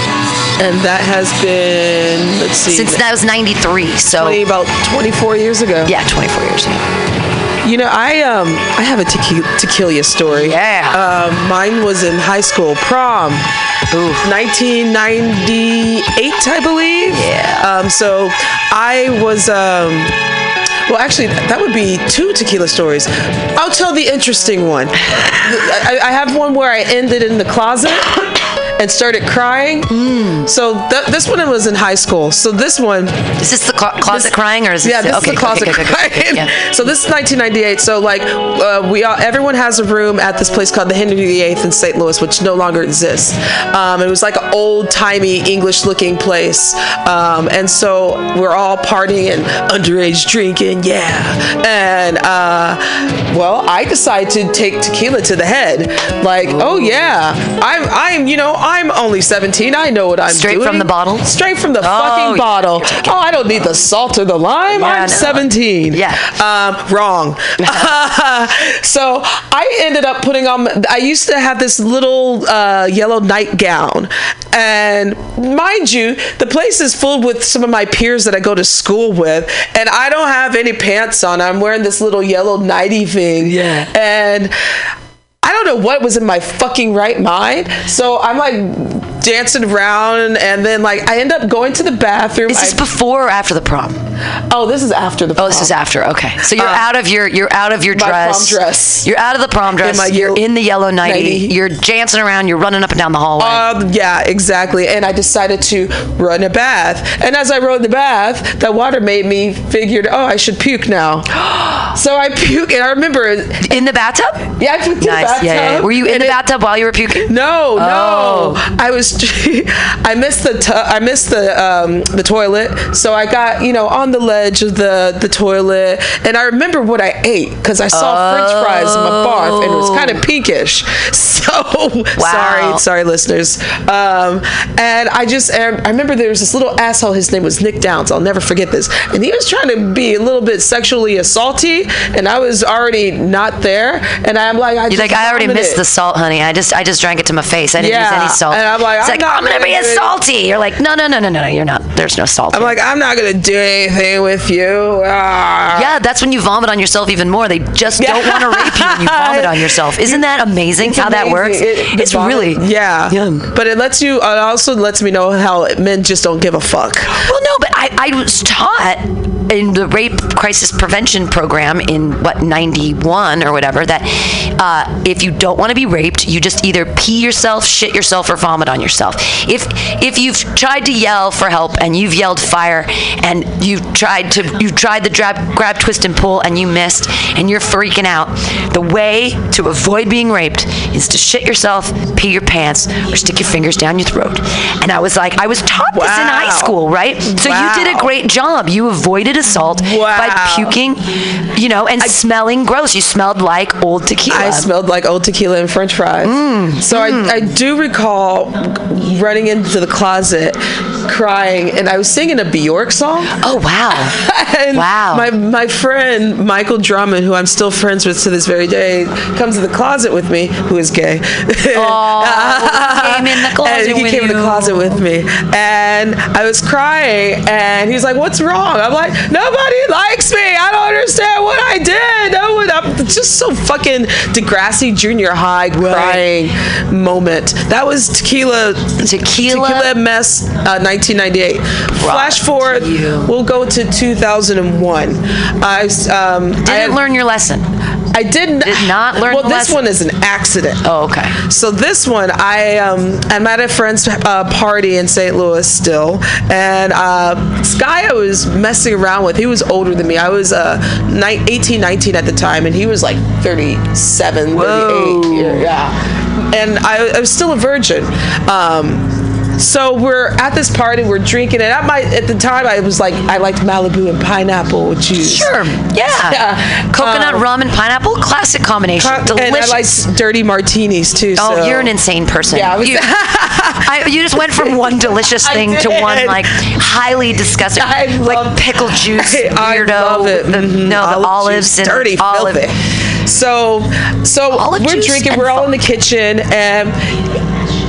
And that has been let's see. Since that was 93, so 20, about 24 years ago. Yeah, 24 years ago. You know, I um I have a tequila, tequila story. Yeah. Um, mine was in high school prom. Ooh. 1998, I believe. Yeah. Um, so I was um well, actually, that would be two tequila stories. I'll tell the interesting one. I, I have one where I ended in the closet and started crying. So th- this one was in high school. So this one. Is this the clo- closet crying or is this Yeah, this okay, is the closet okay, crying. good, yeah. So this is 1998. So like uh, we all, everyone has a room at this place called the Henry VIII in St. Louis, which no longer exists. Um, it was like an old timey English looking place, um, and so we're all partying and underage drinking, yeah. And uh, well, I decided to take tequila to the head, like, oh yeah, I'm I'm you know I'm only 17. I know what I'm doing. Straight doing. from the bottle? Straight from the Oh, fucking bottle. Oh, I don't need the salt or the lime. Yeah, I'm no. 17. Yeah. Um, wrong. (laughs) so I ended up putting on. I used to have this little uh, yellow nightgown, and mind you, the place is full with some of my peers that I go to school with, and I don't have any pants on. I'm wearing this little yellow nighty thing. Yeah. And I don't know what was in my fucking right mind. So I'm like dancing around, and then like I end up going to the bathroom. Is this I- before or after the prom? Oh, this is after the. Prom. Oh, this is after. Okay, so you're Uh, out of your you're out of your my prom dress. dress. You're out of the prom dress. my you're in the yellow nighty. nightie. You're dancing around. You're running up and down the hallway. Um, yeah, exactly. And I decided to run a bath. And as I rode the bath, that water made me figured, oh, I should puke now. (gasps) so I puke, and I remember in the bathtub. Yeah, I puked in the bathtub. Yeah, yeah. Were you in the it- bathtub while you were puking? No, Oh. no. I was. (laughs) I missed the. Tu- I missed the um, the toilet. So I got you know on the ledge of the the toilet, and I remember what I ate because I saw French fries in my barf, and it was kind of pinkish. (laughs) So (laughs) sorry, sorry, listeners. Um, and I just I remember there was this little asshole. His name was Nick Downs. I'll never forget this. And he was trying to be a little bit sexually assaulty, and I was already not there. And I'm like, I You're just like, I already missed the salt, honey. I just, I just drank it to my face. I didn't use any salt. and I'm like, it's I'm like, not I'm gonna gonna be a salty. You're like, no, no, no, no, no, no. You're not. There's no salt. I'm like, I'm not gonna do anything with you. Ah. yeah, that's when you vomit on yourself even more. They just don't want to rape you when you vomit on yourself. Isn't that amazing It's how that works? It- it's vomit- really yeah. But it lets you. It also lets me know how men just don't give a fuck. Well, no, but I, I was taught in the rape crisis prevention program in what 91 or whatever that uh, if you don't want to be raped, you just either pee yourself, shit yourself, or vomit on yourself. If if you've tried to yell for help and you've yelled fire and you've tried to you've tried the grab, grab twist and pull and you missed and you're freaking out, the way to avoid being raped is to shit yourself, pee your pants, or stick your fingers down your throat. And I was like, I was taught this in high school, right? So you did a great job. You avoided assault by puking, you know, and smelling gross. You smelled like old tequila. I smelled like old tequila and French fries. Mm, so I, I do recall running into the closet, crying, and I was singing a Bjork song. Oh wow! (laughs) and Wow. My my friend Michael Drummond, who I'm still friends with to this very day, comes to the closet with me, who is gay. Oh, came in the (laughs) closet and he came in the closet with me, and I was crying, and he's like, "What's wrong?" I'm like, "Nobody likes me. I don't understand what I did. No one." I'm just so fucking Degrassi Junior High crying moment. That was tequila. Tequila. Tequila mess. Uh, 1998. Flash forward. We'll go to 2001. I um, Didn't I had- learn your lesson. I didn't. Did not learn Well, this lesson. one is an accident. Oh, okay. So this one, I um, I'm at a friend's uh, party in St. Louis still, and uh, this guy I was messing around with, he was older than me. I was uh, ni- 18, 19 at the time, and he was like 37, 38. Yeah. And I, I was still a virgin. Um, so we're at this party, we're drinking, and at my at the time I was like I liked Malibu and pineapple juice. Sure. Yeah. Coconut Um, rum and pineapple, classic combination. Co- Delicious. And I like dirty martinis too. Oh, so- you're an insane person. Yeah, you, (laughs) I, you just went from one delicious thing to one like highly disgusting, I like love- pickle juice (laughs) I weirdo. The, Mhm. No, the Olive olives juice, and dirty, olive. filthy. So, so Olive we're drinking. We're all in the kitchen, and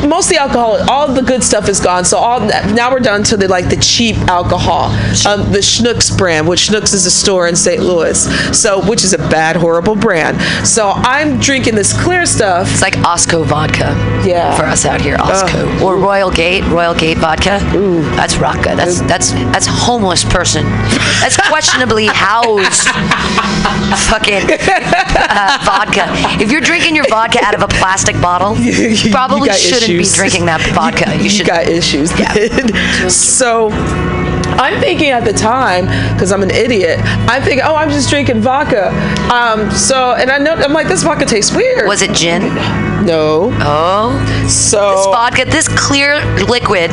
most of the alcohol, all the good stuff is gone. So all now we're down to the like the cheap alcohol, um, the Schnucks brand, which Schnucks is a store in St. Louis. So which is a bad, horrible brand. So I'm drinking this clear stuff. It's like Osco vodka. Yeah. For us out here, Osco or Royal Gate, Royal Gate vodka. Ooh, that's rocka. That's that's that's homeless person. That's questionably (laughs) housed fucking uh, vodka. If you're drinking your vodka out of a plastic bottle, (laughs) you probably shouldn't be drinking that (laughs) vodka. You, should. got issues. Kid. So I'm thinking at the time, because I'm an idiot, I'm thinking, oh, I'm just drinking vodka. Um, so, and I know, I'm like, this vodka tastes weird. Was it gin? No. Oh. So this vodka, this clear liquid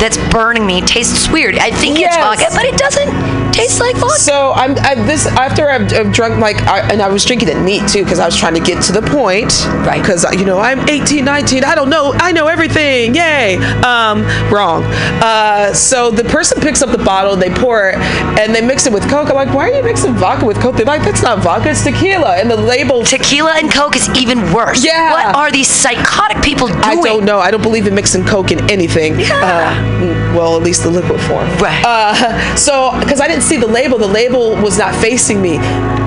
that's burning me tastes weird. I think Yes. it's vodka, but it doesn't taste like vodka. So I'm I, this after I've, I've drunk like I, and I was drinking it neat too because I was trying to get to the point. Right. Because you know I'm 18, 19. I don't know. I know everything. Yay. Um, wrong. Uh, so the person picks up the bottle, they pour it, and they mix it with Coke. I'm like, why are you mixing vodka with Coke? They're like, that's not vodka. It's tequila. And the label. Tequila and Coke is even worse. Yeah. What are these psychotic people doing? I don't know. I don't believe in mixing Coke in anything. Uh, well, at least the liquid form. Right. Uh, (laughs) so, because I didn't see the label, the label was not facing me.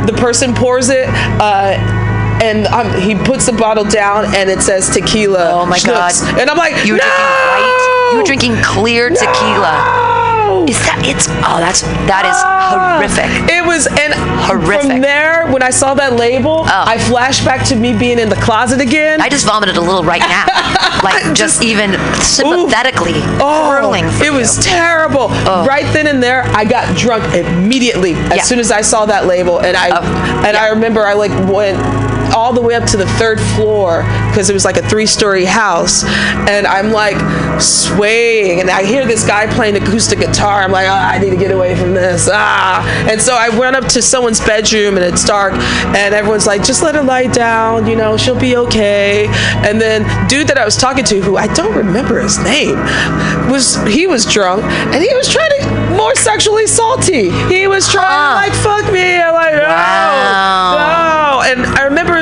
The person pours it. Uh, and um, he puts the bottle down, and it says tequila. Oh my God. And I'm like, You were no! drinking white. You were drinking clear tequila. Is that it's oh that's that is horrific. It was and Horrific. From there, when I saw that label, I flashed back to me being in the closet again. I just vomited a little right now. (laughs) like just, even sympathetically hurling. Oh, it was terrible. Oh. Right then and there, I got drunk immediately as soon as I saw that label, and I oh. and I remember I like went all the way up to the third floor because it was like a three-story house, and I'm like swaying, and I hear this guy playing acoustic guitar. I'm like, "Ah, I need to get away from this. Ah, and so I went up to someone's bedroom, and it's dark, and everyone's like, just let her lie down, you know, she'll be okay. And then dude that I was talking to, who I don't remember his name, was he was drunk, and he was trying to more sexually salty. He was trying to like fuck me. I'm like, no, no. And I remember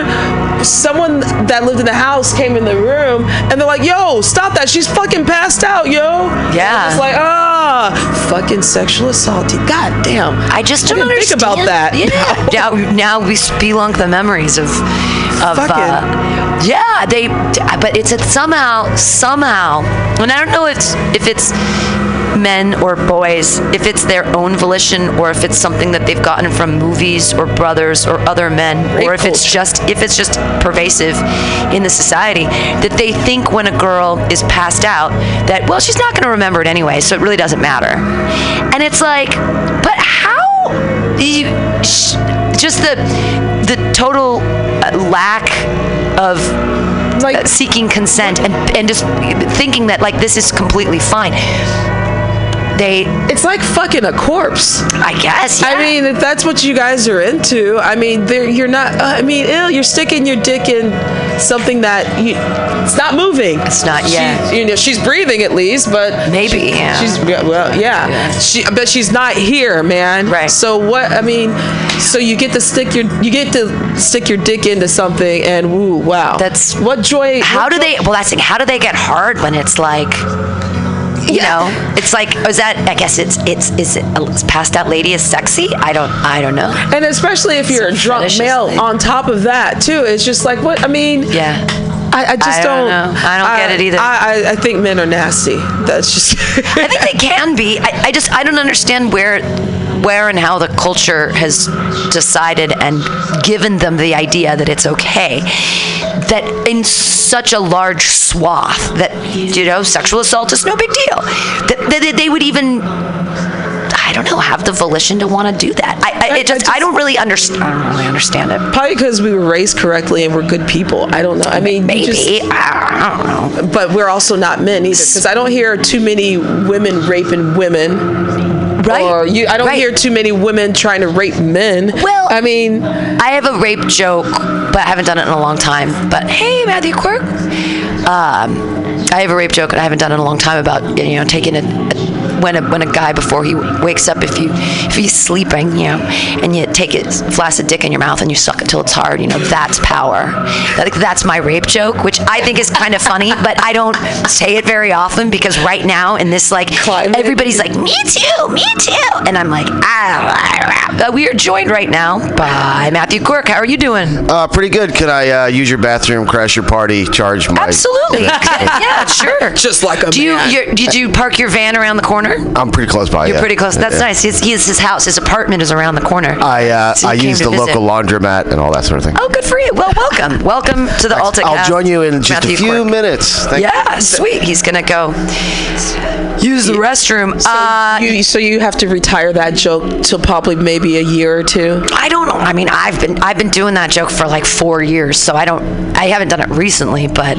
someone that lived in the house came in the room and they're like, yo, stop that. She's fucking passed out, yo. Yeah. It's like, ah, fucking sexual assault. God damn. I just don't didn't think about that. Yeah. (laughs) now, now we spelunk the memories of of uh, yeah they but it's a, somehow somehow and I don't know if it's, if it's men or boys if it's their own volition or if it's something that they've gotten from movies or brothers or other men or if it's just if it's just pervasive in the society that they think when a girl is passed out that well she's not going to remember it anyway so it really doesn't matter. And it's like but how you, sh- just the the total uh, lack of uh, seeking consent and and just thinking that like this is completely fine they it's like fucking a corpse. I guess i mean if that's what you guys are into i mean you're not uh, i mean ew, you're sticking your dick in something that you it's not moving. It's not She- yeah. you know she's breathing at least but maybe she- yeah. she's yeah, well yeah, she but she's not here man. Right. So what i mean so you get to stick your you get to stick your dick into something and woo wow. That's what joy how what do joy- they well that's how do they get hard when it's like (laughs) you know it's like is that i guess it's it's is it a passed out lady is sexy i don't i don't know and especially if you're a drunk male thing. on top of that too it's just like what i mean yeah I, I just I don't don't. know. I don't get it either. I, I, I think men are nasty. That's just. (laughs) I think they can be. I, I just I don't understand where where and how the culture has decided and given them the idea that it's okay that in such a large swath that you know sexual assault is no big deal that, that they would even I don't know have the volition to want to do that I, I, it just, I don't really understand I don't really understand it Probably because we were raised correctly and we're good people. I don't know. I mean, Maybe. Just, I don't know. But we're also not men either, because I don't hear too many women raping women. Right. Or you, I don't Right. hear too many women trying to rape men. Well, I mean, I have a rape joke, but I haven't done it in a long time. But hey, Matthew Quirk, um, I have a rape joke, and I haven't done it in a long time about you know taking a, a when a, when a guy before he wakes up, if you if he's sleeping, you know, and you take his flaccid dick in your mouth and you suck it till it's hard, you know, that's power. Like that's my rape joke, which I think is kind of funny, (laughs) but I don't say it very often because right now in this like everybody's like me too, me too, and I'm like ah. Uh, we are joined right now by Matthew Quirk. How are you doing? Uh, pretty good. Could I uh, use your bathroom, crash your party, charge my? Absolutely. (laughs) yeah, sure. Just like a Do you your, did you park your van around the corner? I'm pretty close by. You're yeah. pretty close. That's Yeah. nice. His, his his house, his apartment is around the corner. I uh, So I use the visit. local laundromat and all that sort of thing. Oh, good for you. Well, welcome, welcome to the Alta. I'll join you in just Matthew a few Quirk. minutes. Thank yeah, sweet. He's gonna go use the restroom. So, uh, you, so you have to retire that joke till probably maybe a year or two. I don't know. I mean, I've been I've been doing that joke for like four years, so I don't. I haven't done it recently, but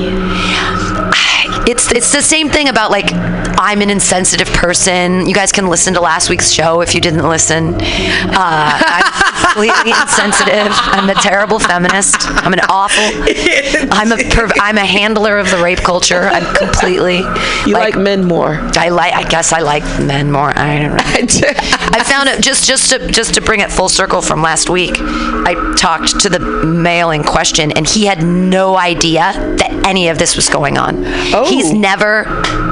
it's it's the same thing about like I'm an insensitive person. You guys can listen to last week's show if you didn't listen. Uh, completely insensitive. I'm a terrible feminist. I'm an awful. I'm a perv- I'm a handler of the rape culture. I'm completely. You like, men more. I like. I guess I like men more. I don't know. (laughs) I found it just just to just to bring it full circle from last week. I talked to the male in question, and he had no idea that any of this was going on. Oh. He's never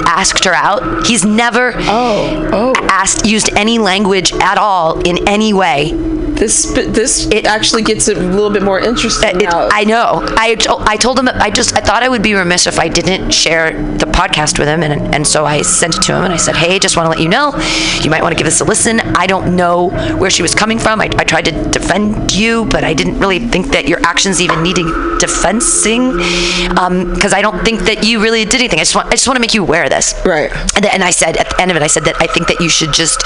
asked her out. He's never oh. Oh. asked used any language at all in any way. This this it actually gets it a little bit more interesting now. I know. I, to- I told him I just I thought I would be remiss if I didn't share the podcast with him, and and so I sent it to him and I said, hey, just want to let you know, you might want to give this a listen. I don't know where she was coming from. I, I tried to defend you, but I didn't really think that your actions even needed defensing, Um because I don't think that you really did anything. I just want I just want to make you aware of this. Right. And, then, and I said at the end of it, I said that I think that you should just,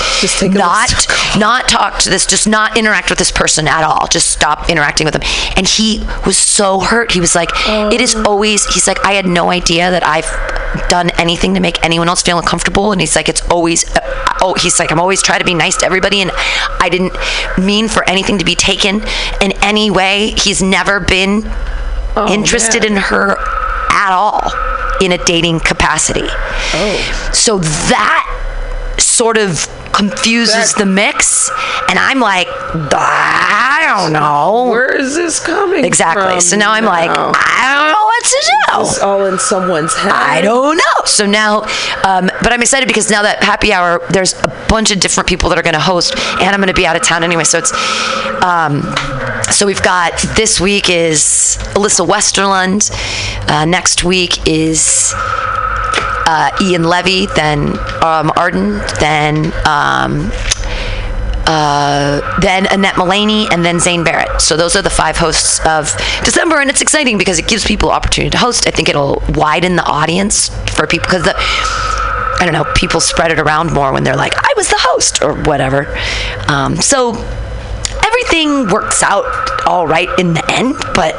not not talk to this, just not interact with this person at all. Just stop interacting with him. And he was so hurt. He was like, it is always. He's like, I had no idea that I've done anything to make anyone else feel uncomfortable. And he's like, it's always. Uh, oh, he's like, I'm always trying to be nice to everybody, and I didn't mean for anything to be taken in any way. He's never been interested in her at all in a dating capacity. Oh. So that sort of confuses the mix and I'm like I don't know. Where is this coming from? Exactly. so now I'm like? I don't know what to do. It's all in someone's head. I don't know. So now, um, but I'm excited because now that happy hour, there's a bunch of different people that are going to host, and I'm going to be out of town anyway. So it's, um, so we've got this week is Alyssa Westerlund. Uh, next week is uh, Ian Levy, then um, Arden, then. Um, uh, then Annette Mullaney, and then Zane Barrett. So those are the five hosts of December, and it's exciting because it gives people opportunity to host. I think it'll widen the audience for people because the I don't know people spread it around more when they're like I was the host or whatever. Um, so everything works out all right in the end, but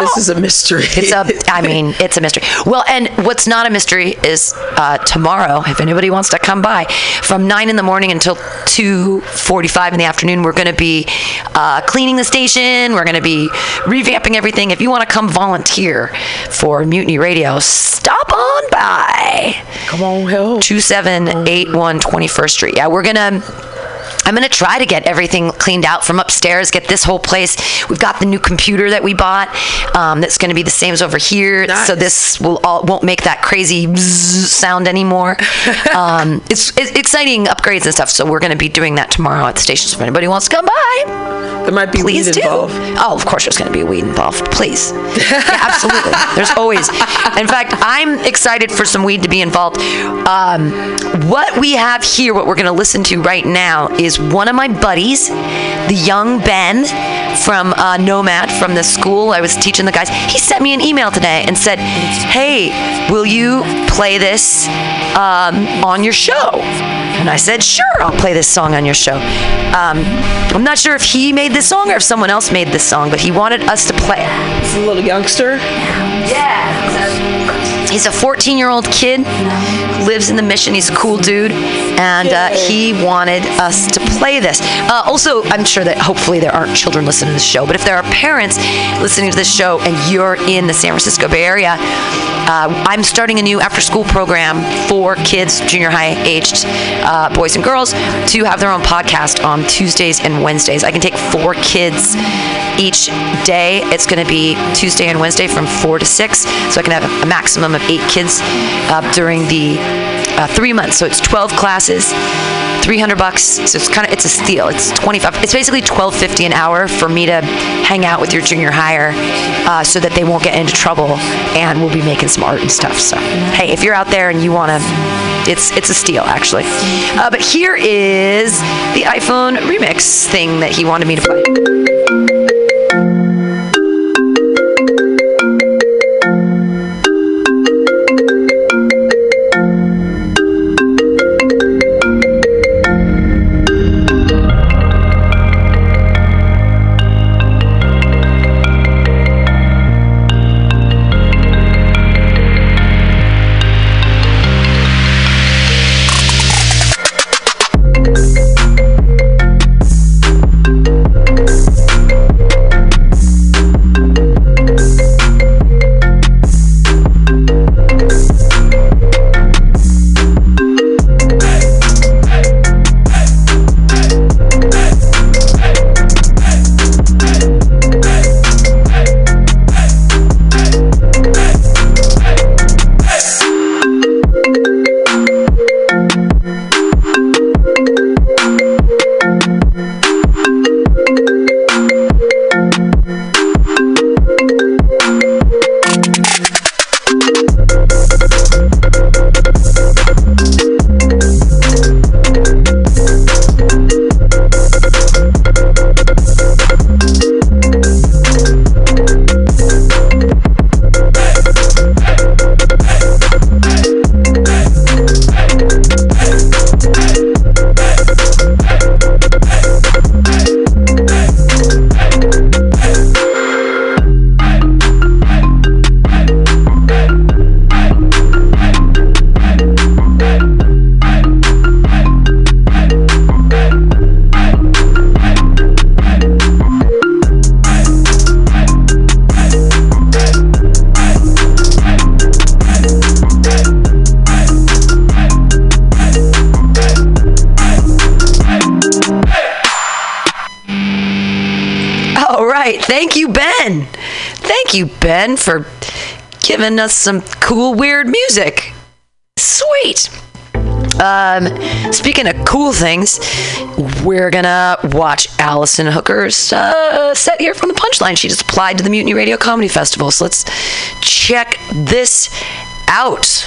this is a mystery. It's a, I (laughs) mean, it's a mystery. Well, and what's not a mystery is uh, tomorrow. If anybody wants to come by, from nine in the morning until two forty-five in the afternoon, we're going to be uh, cleaning the station. We're going to be revamping everything. If you want to come volunteer for Mutiny Radio, stop on by. Come on, help. Two seven eight one twenty first Street. Yeah, we're gonna. I'm gonna try to get everything cleaned out from upstairs. Get this whole place. We've got the new computer that we bought. Um, that's gonna be the same as over here. So this will all won't make that crazy sound anymore. (laughs) um, it's, it's exciting upgrades and stuff. So we're gonna be doing that tomorrow at the station. So if anybody wants to come by, there might be please weed do. involved. Oh, of course there's gonna be a weed involved. Please, yeah, absolutely. There's always. In fact, I'm excited for some weed to be involved. Um, what we have here, what we're gonna listen to right now, is one of my buddies, the young Ben from uh, Nomad from the school I was teaching the guys. He sent me an email today and said, "Hey, will you play this um, on your show?" And I said, "Sure, I'll play this song on your show." Um, I'm not sure if he made this song or if someone else made this song, but he wanted us to play it. It's a little youngster. Yeah. He's a 14 year old kid, lives in the mission. He's a cool dude, and uh, he wanted us to play this. Uh, also, I'm sure that hopefully there aren't children listening to this show, but if there are parents listening to this show and you're in the San Francisco Bay Area, uh, I'm starting a new after school program for kids, junior high aged uh, boys and girls, to have their own podcast on Tuesdays and Wednesdays. I can take four kids each day. It's going to be Tuesday and Wednesday from 4 to 6, so I can have a maximum of eight kids uh, during the uh, three months. So it's 12 classes. 300 bucks so it's kind of it's a steal it's 25 it's basically 1250 an hour for me to hang out with your junior higher uh, so that they won't get into trouble and we'll be making some art and stuff so hey if you're out there and you want to it's it's a steal actually uh, but here is the iphone remix thing that he wanted me to play giving us some cool, weird music. Sweet. Um, speaking of cool things, we're gonna watch Allison Hooker's uh, set here from the Punchline. She just applied to the Mutiny Radio Comedy Festival, so let's check this out.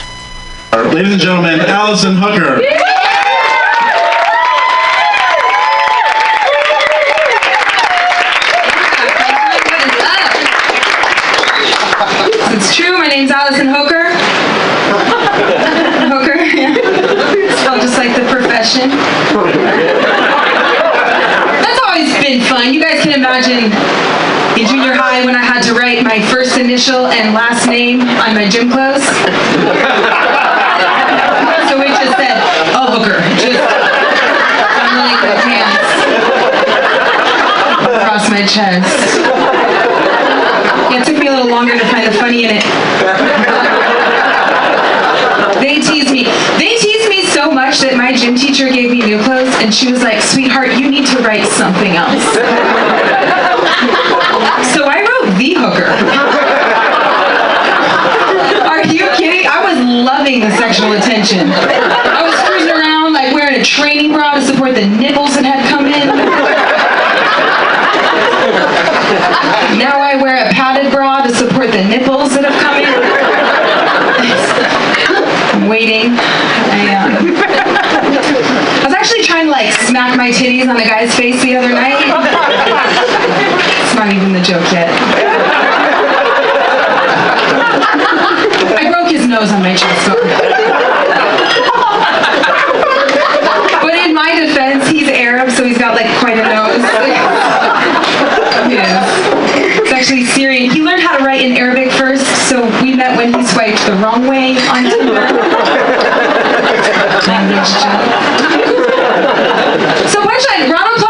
Ladies and gentlemen, Allison Hooker true. My name's Allison Hooker. (laughs) Hooker, yeah. Spelled just like the profession. That's always been fun. You guys can imagine in junior high when I had to write my first initial and last name on my gym clothes. So it just said, oh, Hooker. Just underneath my pants. Across my chest. Yeah, it took me a little longer to find the funny in it. They teased me. They teased me so much that my gym teacher gave me new clothes and she was like, sweetheart, you need to write something else. so I wrote The Hooker. Are you kidding? I was loving the sexual attention. I was cruising around like wearing a training bra to support the nipples that had come in. Now I wear a padded bra to support the nipples that have come in. I'm waiting. I, um, I was actually trying to like smack my titties on a guy's face the other night. It's not even the joke yet. I broke his nose on my chest. But in my defense, he's Arab, so he's got like quite a nose. Yeah. It's actually Syrian. He learned how to write in Arabic first, so we met when he swiped the wrong way. (laughs) So, Punchline, round of applause for